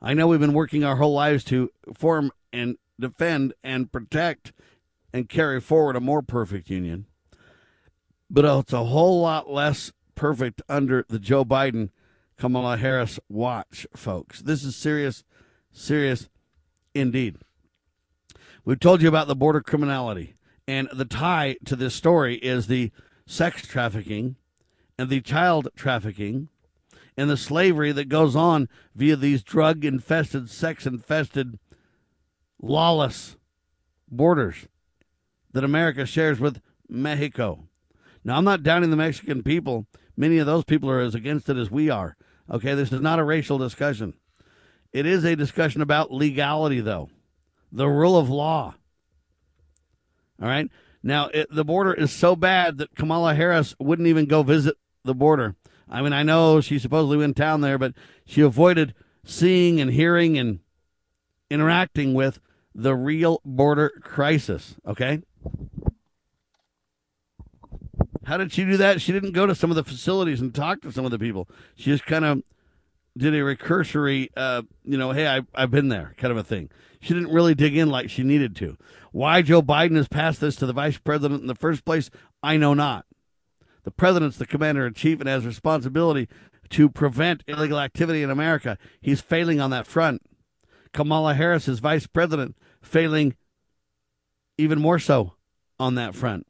I know we've been working our whole lives to form and defend and protect and carry forward a more perfect union but it's a whole lot less perfect under the Joe Biden Kamala Harris watch, folks. This is serious, serious indeed. We've told you about the border criminality, and the tie to this story is the sex trafficking and the child trafficking and the slavery that goes on via these drug infested, sex infested, lawless borders that America shares with Mexico. Now, I'm not downing the Mexican people. Many of those people are as against it as we are. Okay, this is not a racial discussion. It is a discussion about legality, though, the rule of law. All right. Now, it, the border is so bad that Kamala Harris wouldn't even go visit the border. I mean, I know she supposedly went down there, but she avoided seeing and hearing and interacting with the real border crisis. Okay. How did she do that? She didn't go to some of the facilities and talk to some of the people. She just kind of did a recursory, uh, you know, hey, I, I've been there kind of a thing. She didn't really dig in like she needed to. Why Joe Biden has passed this to the vice president in the first place, I know not. The president's the commander in chief and has responsibility to prevent illegal activity in America. He's failing on that front. Kamala Harris, is vice president, failing even more so on that front.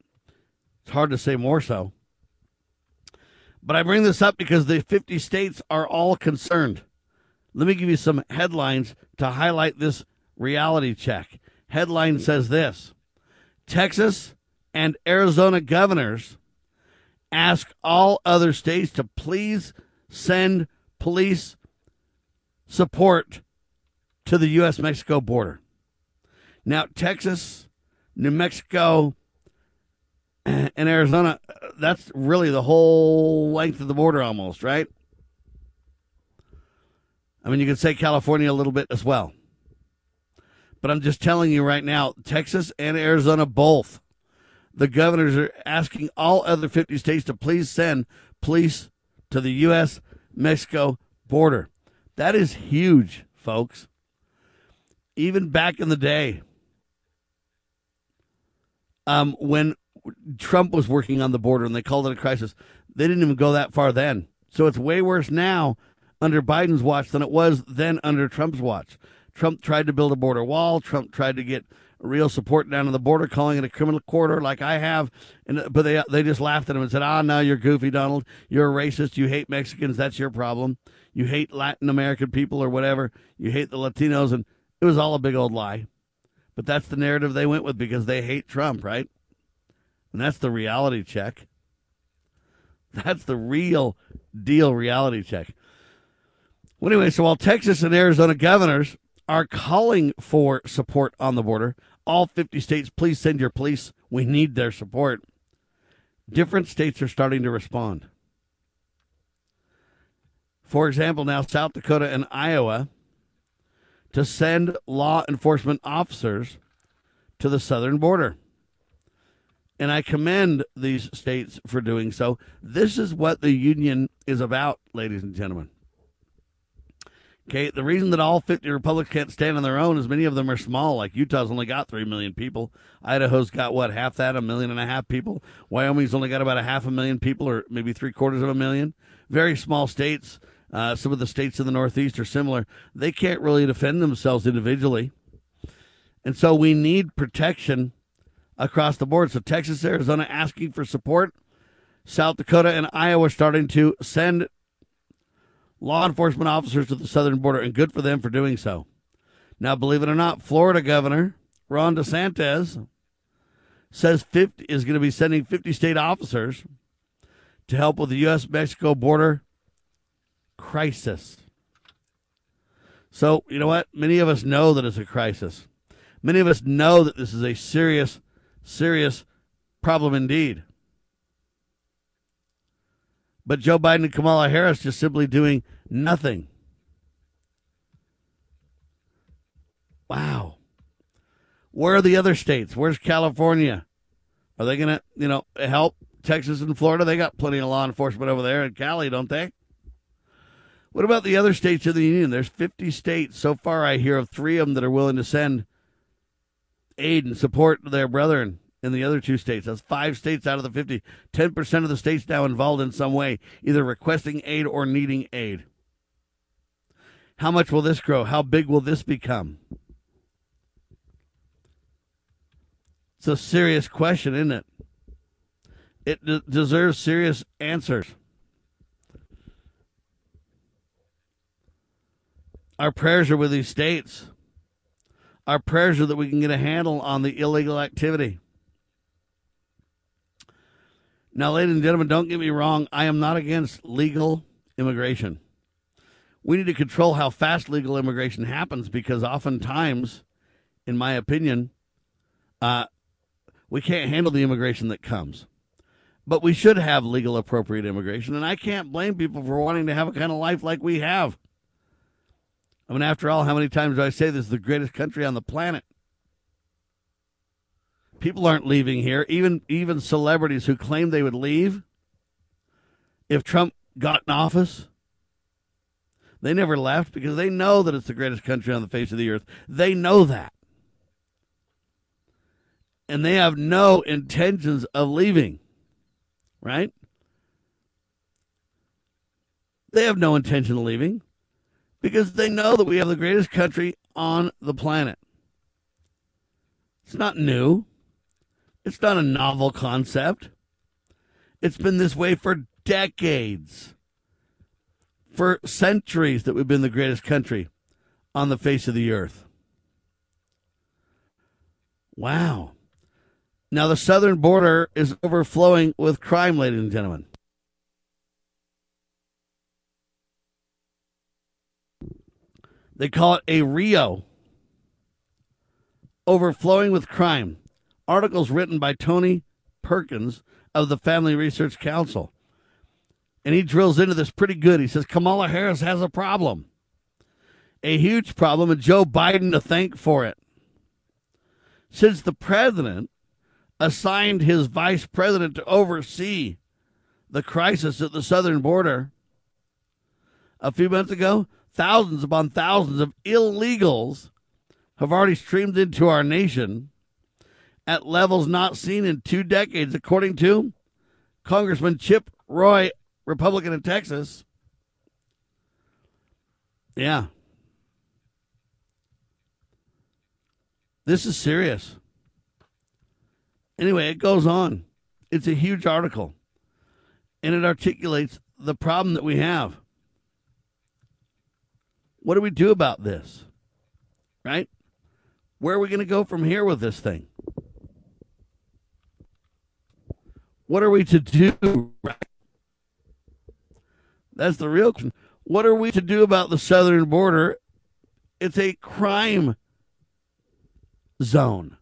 It's hard to say more so. But I bring this up because the 50 states are all concerned. Let me give you some headlines to highlight this reality check. Headline says this Texas and Arizona governors ask all other states to please send police support to the U.S. Mexico border. Now, Texas, New Mexico, and Arizona, that's really the whole length of the border almost, right? I mean, you could say California a little bit as well. But I'm just telling you right now, Texas and Arizona both, the governors are asking all other 50 states to please send police to the U.S. Mexico border. That is huge, folks. Even back in the day, um, when Trump was working on the border and they called it a crisis, they didn't even go that far then. So it's way worse now under Biden's watch than it was then under Trump's watch. Trump tried to build a border wall. Trump tried to get real support down on the border, calling it a criminal corridor, like I have. And but they they just laughed at him and said, "Ah, now you're goofy, Donald. You're a racist. You hate Mexicans. That's your problem. You hate Latin American people or whatever. You hate the Latinos." And it was all a big old lie. But that's the narrative they went with because they hate Trump, right? And that's the reality check. That's the real deal reality check. Well, anyway, so while Texas and Arizona governors are calling for support on the border, all 50 states, please send your police. We need their support. Different states are starting to respond. For example, now South Dakota and Iowa to send law enforcement officers to the southern border. And I commend these states for doing so. This is what the union is about, ladies and gentlemen. Okay, the reason that all 50 republics can't stand on their own is many of them are small. Like Utah's only got 3 million people. Idaho's got what, half that, a million and a half people. Wyoming's only got about a half a million people, or maybe three quarters of a million. Very small states. Uh, some of the states in the Northeast are similar. They can't really defend themselves individually. And so we need protection across the board. So Texas, Arizona asking for support. South Dakota and Iowa starting to send law enforcement officers to the southern border, and good for them for doing so. Now, believe it or not, Florida Governor Ron DeSantis says 50 is going to be sending 50 state officers to help with the U.S. Mexico border crisis. So, you know what? Many of us know that it's a crisis. Many of us know that this is a serious, serious problem indeed. But Joe Biden and Kamala Harris just simply doing nothing. Wow. Where are the other states? Where's California? Are they going to, you know, help Texas and Florida? They got plenty of law enforcement over there in Cali, don't they? What about the other states of the union? There's 50 states. So far, I hear of three of them that are willing to send aid and support their brethren in the other two states. That's five states out of the 50. 10% of the states now involved in some way, either requesting aid or needing aid. How much will this grow? How big will this become? It's a serious question, isn't it? It de- deserves serious answers. Our prayers are with these states. Our prayers are that we can get a handle on the illegal activity. Now, ladies and gentlemen, don't get me wrong. I am not against legal immigration. We need to control how fast legal immigration happens because oftentimes, in my opinion, uh, we can't handle the immigration that comes. But we should have legal appropriate immigration. And I can't blame people for wanting to have a kind of life like we have. I mean, after all, how many times do I say this is the greatest country on the planet? People aren't leaving here. Even even celebrities who claim they would leave if Trump got in office, they never left because they know that it's the greatest country on the face of the earth. They know that. And they have no intentions of leaving. Right? They have no intention of leaving because they know that we have the greatest country on the planet. It's not new. It's not a novel concept. It's been this way for decades, for centuries that we've been the greatest country on the face of the earth. Wow. Now, the southern border is overflowing with crime, ladies and gentlemen. They call it a Rio, overflowing with crime. Articles written by Tony Perkins of the Family Research Council. And he drills into this pretty good. He says Kamala Harris has a problem, a huge problem, and Joe Biden to thank for it. Since the president assigned his vice president to oversee the crisis at the southern border a few months ago, thousands upon thousands of illegals have already streamed into our nation at levels not seen in two decades, according to Congressman Chip Roy, Republican in Texas. Yeah. This is serious. Anyway, it goes on. It's a huge article, and it articulates the problem that we have. What do we do about this? Right? Where are we going to go from here with this thing? What are we to do? That's the real question. What are we to do about the southern border? It's a crime zone.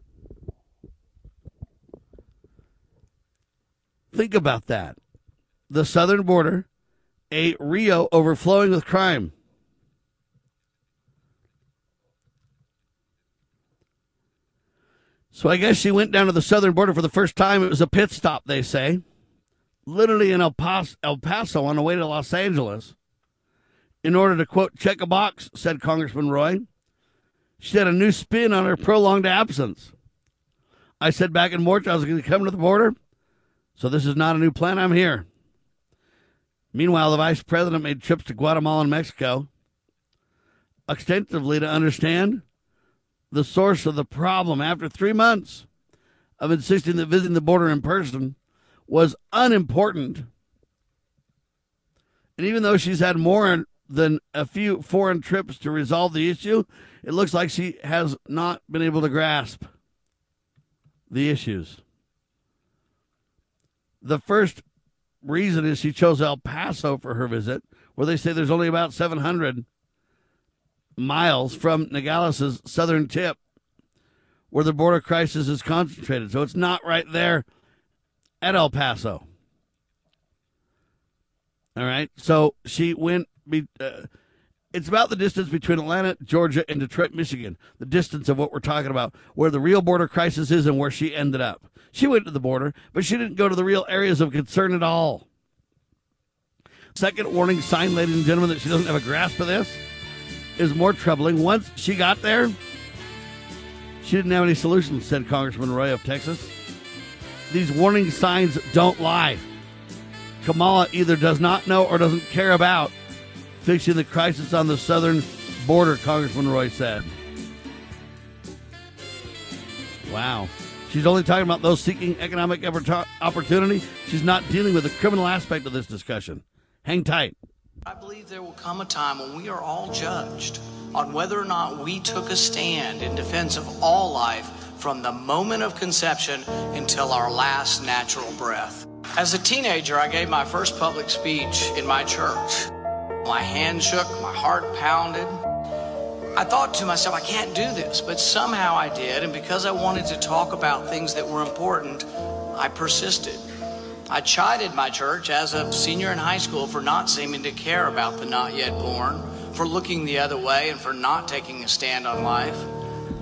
Think about that. The southern border, a Rio overflowing with crime. So I guess she went down to the southern border for the first time. It was a pit stop, they say. Literally in El Paso, El Paso on the way to Los Angeles. In order to, quote, check a box, said Congressman Roy. She had a new spin on her prolonged absence. I said back in March I was going to come to the border. So this is not a new plan. I'm here. Meanwhile, the vice president made trips to Guatemala and Mexico extensively to understand the source of the problem after three months of insisting that visiting the border in person was unimportant. And even though she's had more than a few foreign trips to resolve the issue, it looks like she has not been able to grasp the issues. The first reason is she chose El Paso for her visit, where they say there's only about 700 miles from Nogales' southern tip where the border crisis is concentrated. So it's not right there at El Paso. All right. So she went. Be, uh, it's about the distance between Atlanta, Georgia, and Detroit, Michigan. The distance of what we're talking about, where the real border crisis is and where she ended up. She went to the border, but she didn't go to the real areas of concern at all. Second warning sign, ladies and gentlemen, that she doesn't have a grasp of this is more troubling. Once she got there, she didn't have any solutions, said Congressman Roy of Texas. These warning signs don't lie. Kamala either does not know or doesn't care about fixing the crisis on the southern border, Congressman Roy said. Wow. She's only talking about those seeking economic opportunity. She's not dealing with the criminal aspect of this discussion. Hang tight. I believe there will come a time when we are all judged on whether or not we took a stand in defense of all life from the moment of conception until our last natural breath. As a teenager, I gave my first public speech in my church. My hand shook, my heart pounded. I thought to myself, I can't do this, but somehow I did, and because I wanted to talk about things that were important, I persisted. I chided my church as a senior in high school for not seeming to care about the not yet born, for looking the other way, and for not taking a stand on life.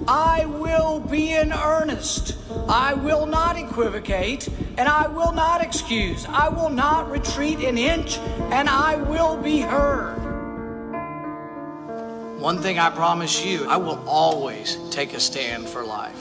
I will be in earnest. I will not equivocate, and I will not excuse. I will not retreat an inch, and I will be heard. One thing I promise you I will always take a stand for life.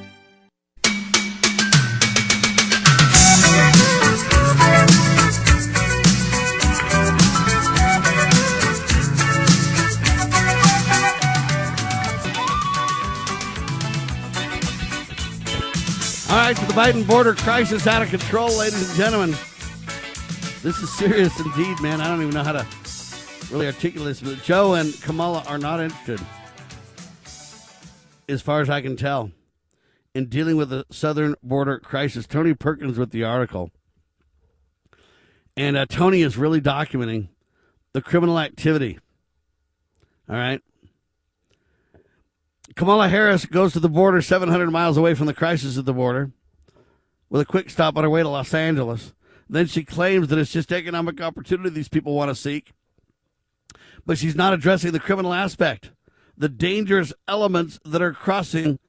right, so the Biden border crisis out of control, ladies and gentlemen. This is serious indeed, man. I don't even know how to really articulate this, but Joe and Kamala are not interested, as far as I can tell, in dealing with the southern border crisis. Tony Perkins with the article. And uh, Tony is really documenting the criminal activity. All right. Kamala Harris goes to the border 700 miles away from the crisis at the border with a quick stop on her way to Los Angeles. Then she claims that it's just economic opportunity these people want to seek. But she's not addressing the criminal aspect, the dangerous elements that are crossing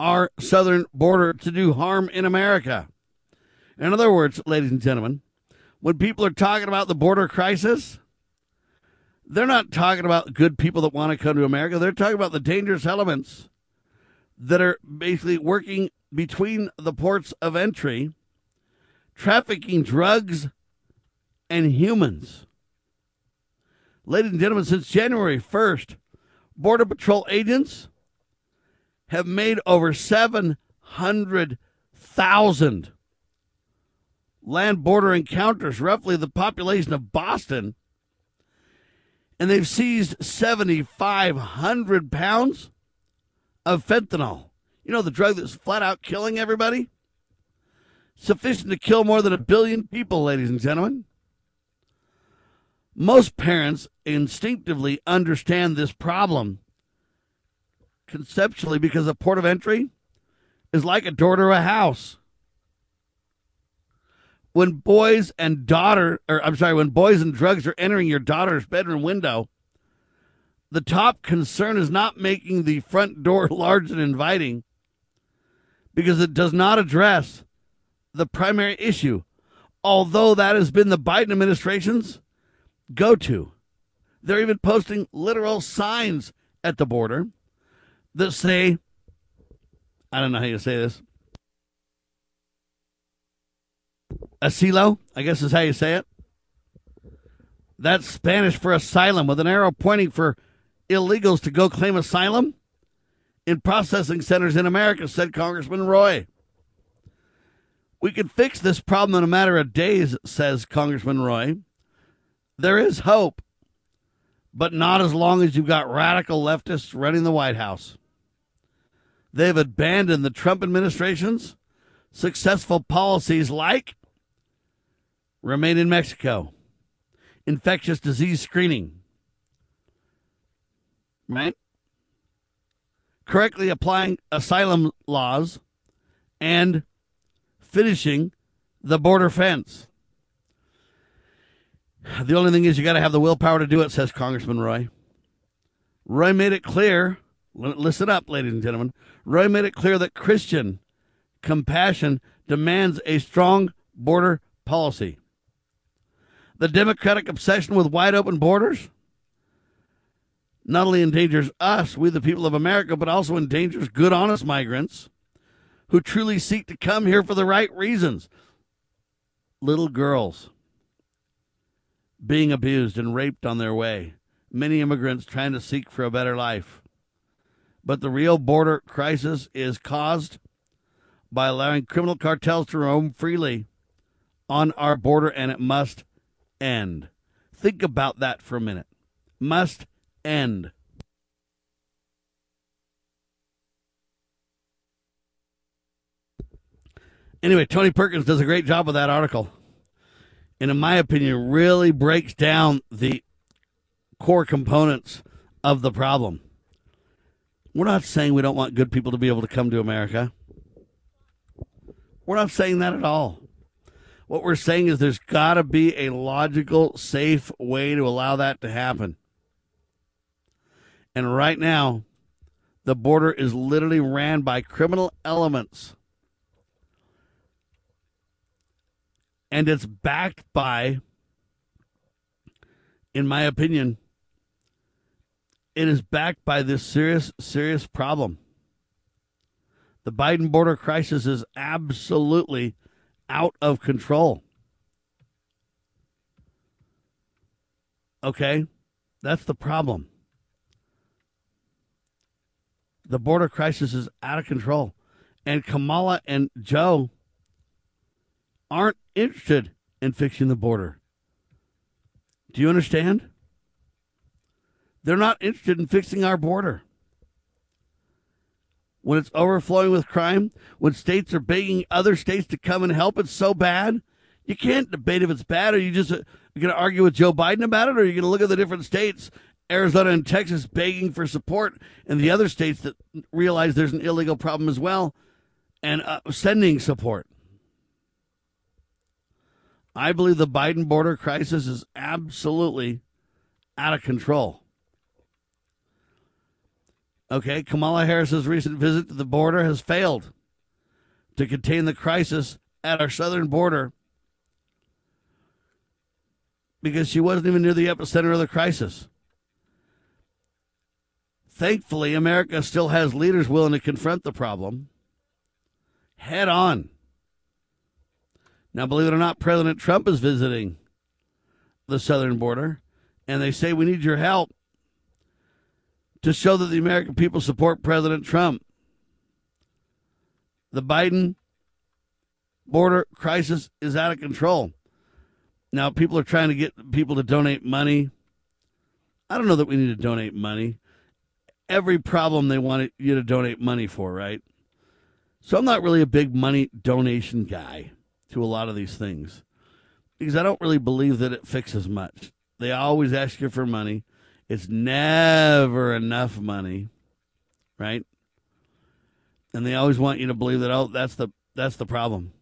our southern border to do harm in America. In other words, ladies and gentlemen, when people are talking about the border crisis, they're not talking about good people that want to come to America. They're talking about the dangerous elements that are basically working between the ports of entry, trafficking drugs and humans. Ladies and gentlemen, since January 1st, Border Patrol agents have made over 700,000 land border encounters, roughly the population of Boston and they've seized 7,500 pounds of fentanyl. You know, the drug that's flat out killing everybody? Sufficient to kill more than a billion people, ladies and gentlemen. Most parents instinctively understand this problem conceptually because a port of entry is like a door to a house when boys and daughter or I'm sorry, when boys and drugs are entering your daughter's bedroom window, the top concern is not making the front door large and inviting because it does not address the primary issue. Although that has been the Biden administration's go to. They're even posting literal signs at the border that say, I don't know how you say this, asilo, I guess is how you say it. That's Spanish for asylum, with an arrow pointing for illegals to go claim asylum in processing centers in America, said Congressman Roy. We can fix this problem in a matter of days, says Congressman Roy. There is hope, but not as long as you've got radical leftists running the White House. They've abandoned the Trump administration's successful policies like remain in Mexico. Infectious disease screening. Right? Correctly applying asylum laws and finishing the border fence. The only thing is, you got to have the willpower to do it, says Congressman Roy. Roy made it clear. Listen up, ladies and gentlemen. Roy made it clear that Christian compassion demands a strong border policy the Democratic obsession with wide open borders not only endangers us, we the people of America, but also endangers good, honest migrants who truly seek to come here for the right reasons. Little girls being abused and raped on their way, many immigrants trying to seek for a better life. But the real border crisis is caused by allowing criminal cartels to roam freely on our border, and it must end. Think about that for a minute. Must end. Anyway, Tony Perkins does a great job with that article. And in my opinion, really breaks down the core components of the problem. We're not saying we don't want good people to be able to come to America. We're not saying that at all. What we're saying is there's got to be a logical, safe way to allow that to happen. And right now, the border is literally ran by criminal elements. And it's backed by, in my opinion, it is backed by this serious, serious problem. The Biden border crisis is absolutely out of control. Okay? That's the problem. The border crisis is out of control. And Kamala and Joe aren't interested in fixing the border. Do you understand? They're not interested in fixing our border. When it's overflowing with crime, when states are begging other states to come and help, it's so bad. You can't debate if it's bad. Are you just uh, going to argue with Joe Biden about it, or are you going to look at the different states, Arizona and Texas, begging for support, and the other states that realize there's an illegal problem as well, and uh, sending support? I believe the Biden border crisis is absolutely out of control. Okay, Kamala Harris's recent visit to the border has failed to contain the crisis at our southern border because she wasn't even near the epicenter of the crisis. Thankfully, America still has leaders willing to confront the problem head on. Now, believe it or not, President Trump is visiting the southern border, and they say we need your help to show that the American people support President Trump. The Biden border crisis is out of control. Now, people are trying to get people to donate money. I don't know that we need to donate money. Every problem they want you to donate money for, right? So I'm not really a big money donation guy to a lot of these things because I don't really believe that it fixes much. They always ask you for money. It's never enough money, right? And they always want you to believe that oh that's the that's the problem.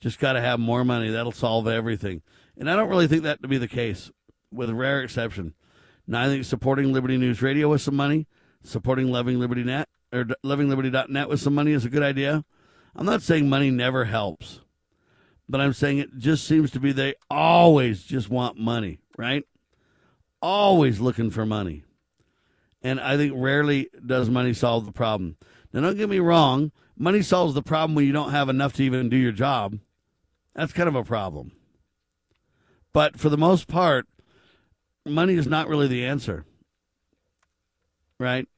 Just got to have more money. That'll solve everything. And I don't really think that to be the case, with rare exception. Now I think supporting Liberty News Radio with some money, supporting Loving Liberty Net or LovingLiberty.net with some money is a good idea. I'm not saying money never helps, but I'm saying it just seems to be they always just want money, right? always looking for money. And I think rarely does money solve the problem. Now, don't get me wrong, money solves the problem when you don't have enough to even do your job. That's kind of a problem. But for the most part, money is not really the answer. Right?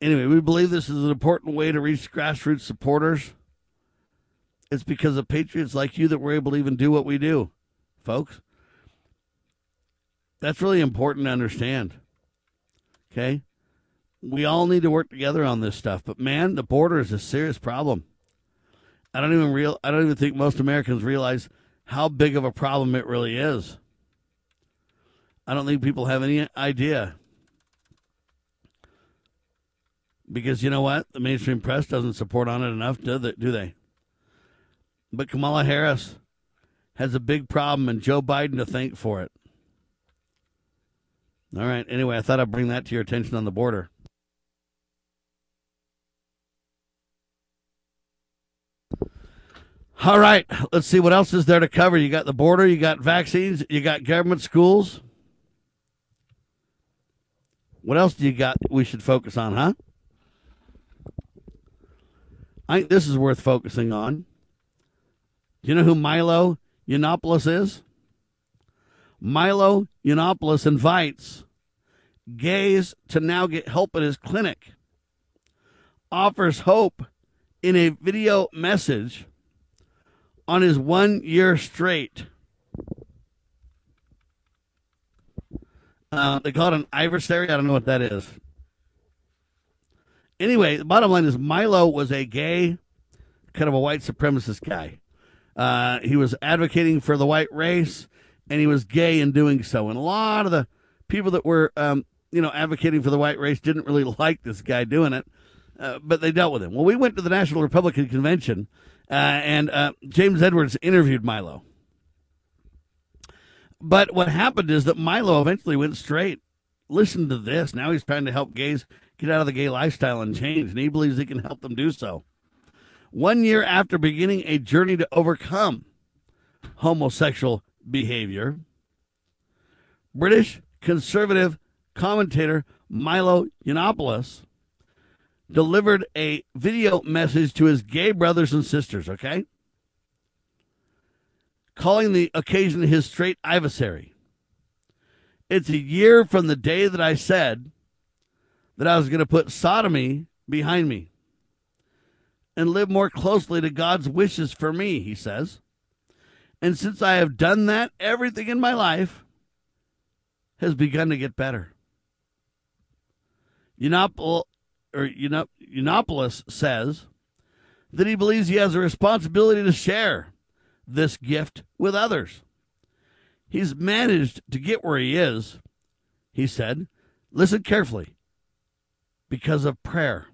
Anyway, we believe this is an important way to reach grassroots supporters. It's because of patriots like you that we're able to even do what we do, folks. That's really important to understand. Okay? We all need to work together on this stuff. But man, the border is a serious problem. I don't even real I don't even think most Americans realize how big of a problem it really is. I don't think people have any idea. Because you know what? The mainstream press doesn't support on it enough, do they? Do they? But Kamala Harris has a big problem and Joe Biden to thank for it. All right. Anyway, I thought I'd bring that to your attention on the border. All right. Let's see what else is there to cover. You got the border, you got vaccines, you got government schools. What else do you got we should focus on, huh? I think this is worth focusing on. You know who Milo Yiannopoulos is? Milo Yiannopoulos invites gays to now get help at his clinic, offers hope in a video message on his one year straight. Uh, they call it an adversary. I don't know what that is. Anyway, the bottom line is Milo was a gay, kind of a white supremacist guy. Uh, he was advocating for the white race, and he was gay in doing so. And a lot of the people that were, um, you know, advocating for the white race didn't really like this guy doing it, uh, but they dealt with him. Well, we went to the National Republican Convention, uh, and uh, James Edwards interviewed Milo. But what happened is that Milo eventually went straight. Listen to this. Now he's trying to help gays get out of the gay lifestyle and change, and he believes he can help them do so. One year after beginning a journey to overcome homosexual behavior, British conservative commentator Milo Yiannopoulos delivered a video message to his gay brothers and sisters, okay? Calling the occasion his straight adversary. It's a year from the day that I said that I was going to put sodomy behind me and live more closely to God's wishes for me, he says. And since I have done that, everything in my life has begun to get better. Yiannopoulos, or Yiannopoulos says that he believes he has a responsibility to share this gift with others. He's managed to get where he is, he said. Listen carefully because of prayer.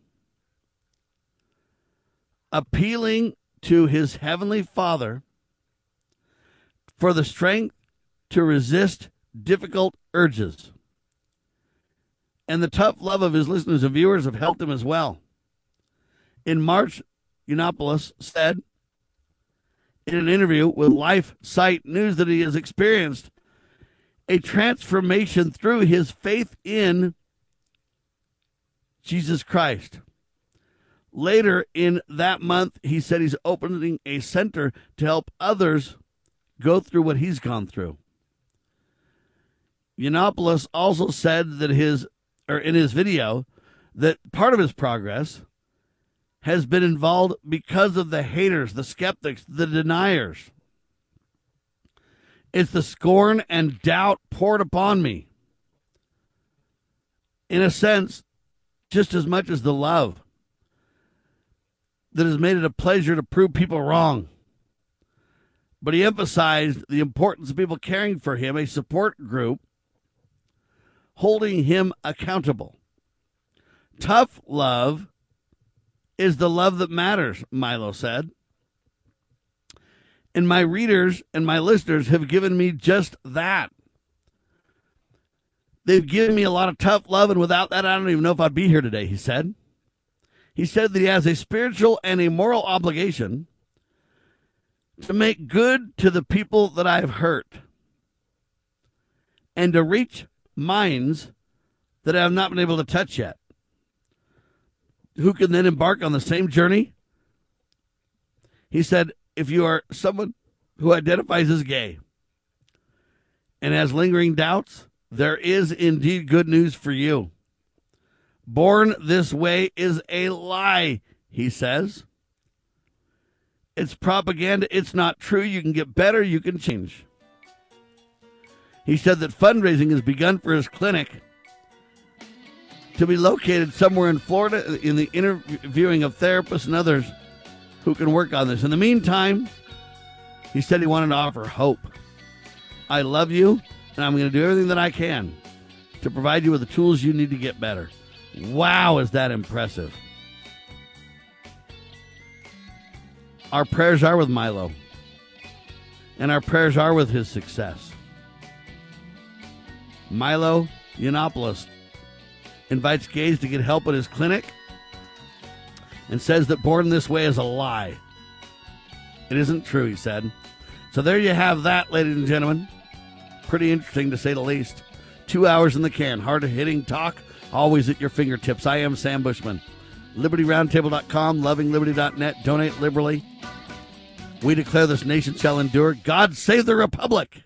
Appealing to his heavenly Father for the strength to resist difficult urges. And the tough love of his listeners and viewers have helped him as well. In March, Yiannopoulos said in an interview with Life Site News that he has experienced a transformation through his faith in Jesus Christ. Later in that month, he said he's opening a center to help others go through what he's gone through. Yiannopoulos also said that his, or in his video, that part of his progress has been involved because of the haters, the skeptics, the deniers. It's the scorn and doubt poured upon me. In a sense, just as much as the love that has made it a pleasure to prove people wrong. But he emphasized the importance of people caring for him, a support group holding him accountable. Tough love is the love that matters, Milo said. And my readers and my listeners have given me just that. They've given me a lot of tough love, and without that, I don't even know if I'd be here today, he said. He said that he has a spiritual and a moral obligation to make good to the people that I've hurt and to reach minds that I have not been able to touch yet, who can then embark on the same journey. He said, if you are someone who identifies as gay and has lingering doubts, there is indeed good news for you. Born this way is a lie, he says. It's propaganda. It's not true. You can get better. You can change. He said that fundraising has begun for his clinic to be located somewhere in Florida in the interviewing of therapists and others who can work on this. In the meantime, he said he wanted to offer hope. I love you, and I'm going to do everything that I can to provide you with the tools you need to get better. Wow, is that impressive? Our prayers are with Milo, and our prayers are with his success. Milo Yiannopoulos invites gays to get help at his clinic and says that born this way is a lie. It isn't true, he said. So there you have that, ladies and gentlemen. Pretty interesting to say the least. Two hours in the can, hard hitting talk, always at your fingertips. I am Sam Bushman. LibertyRoundtable.com, lovingliberty.net. Donate liberally. We declare this nation shall endure. God save the Republic.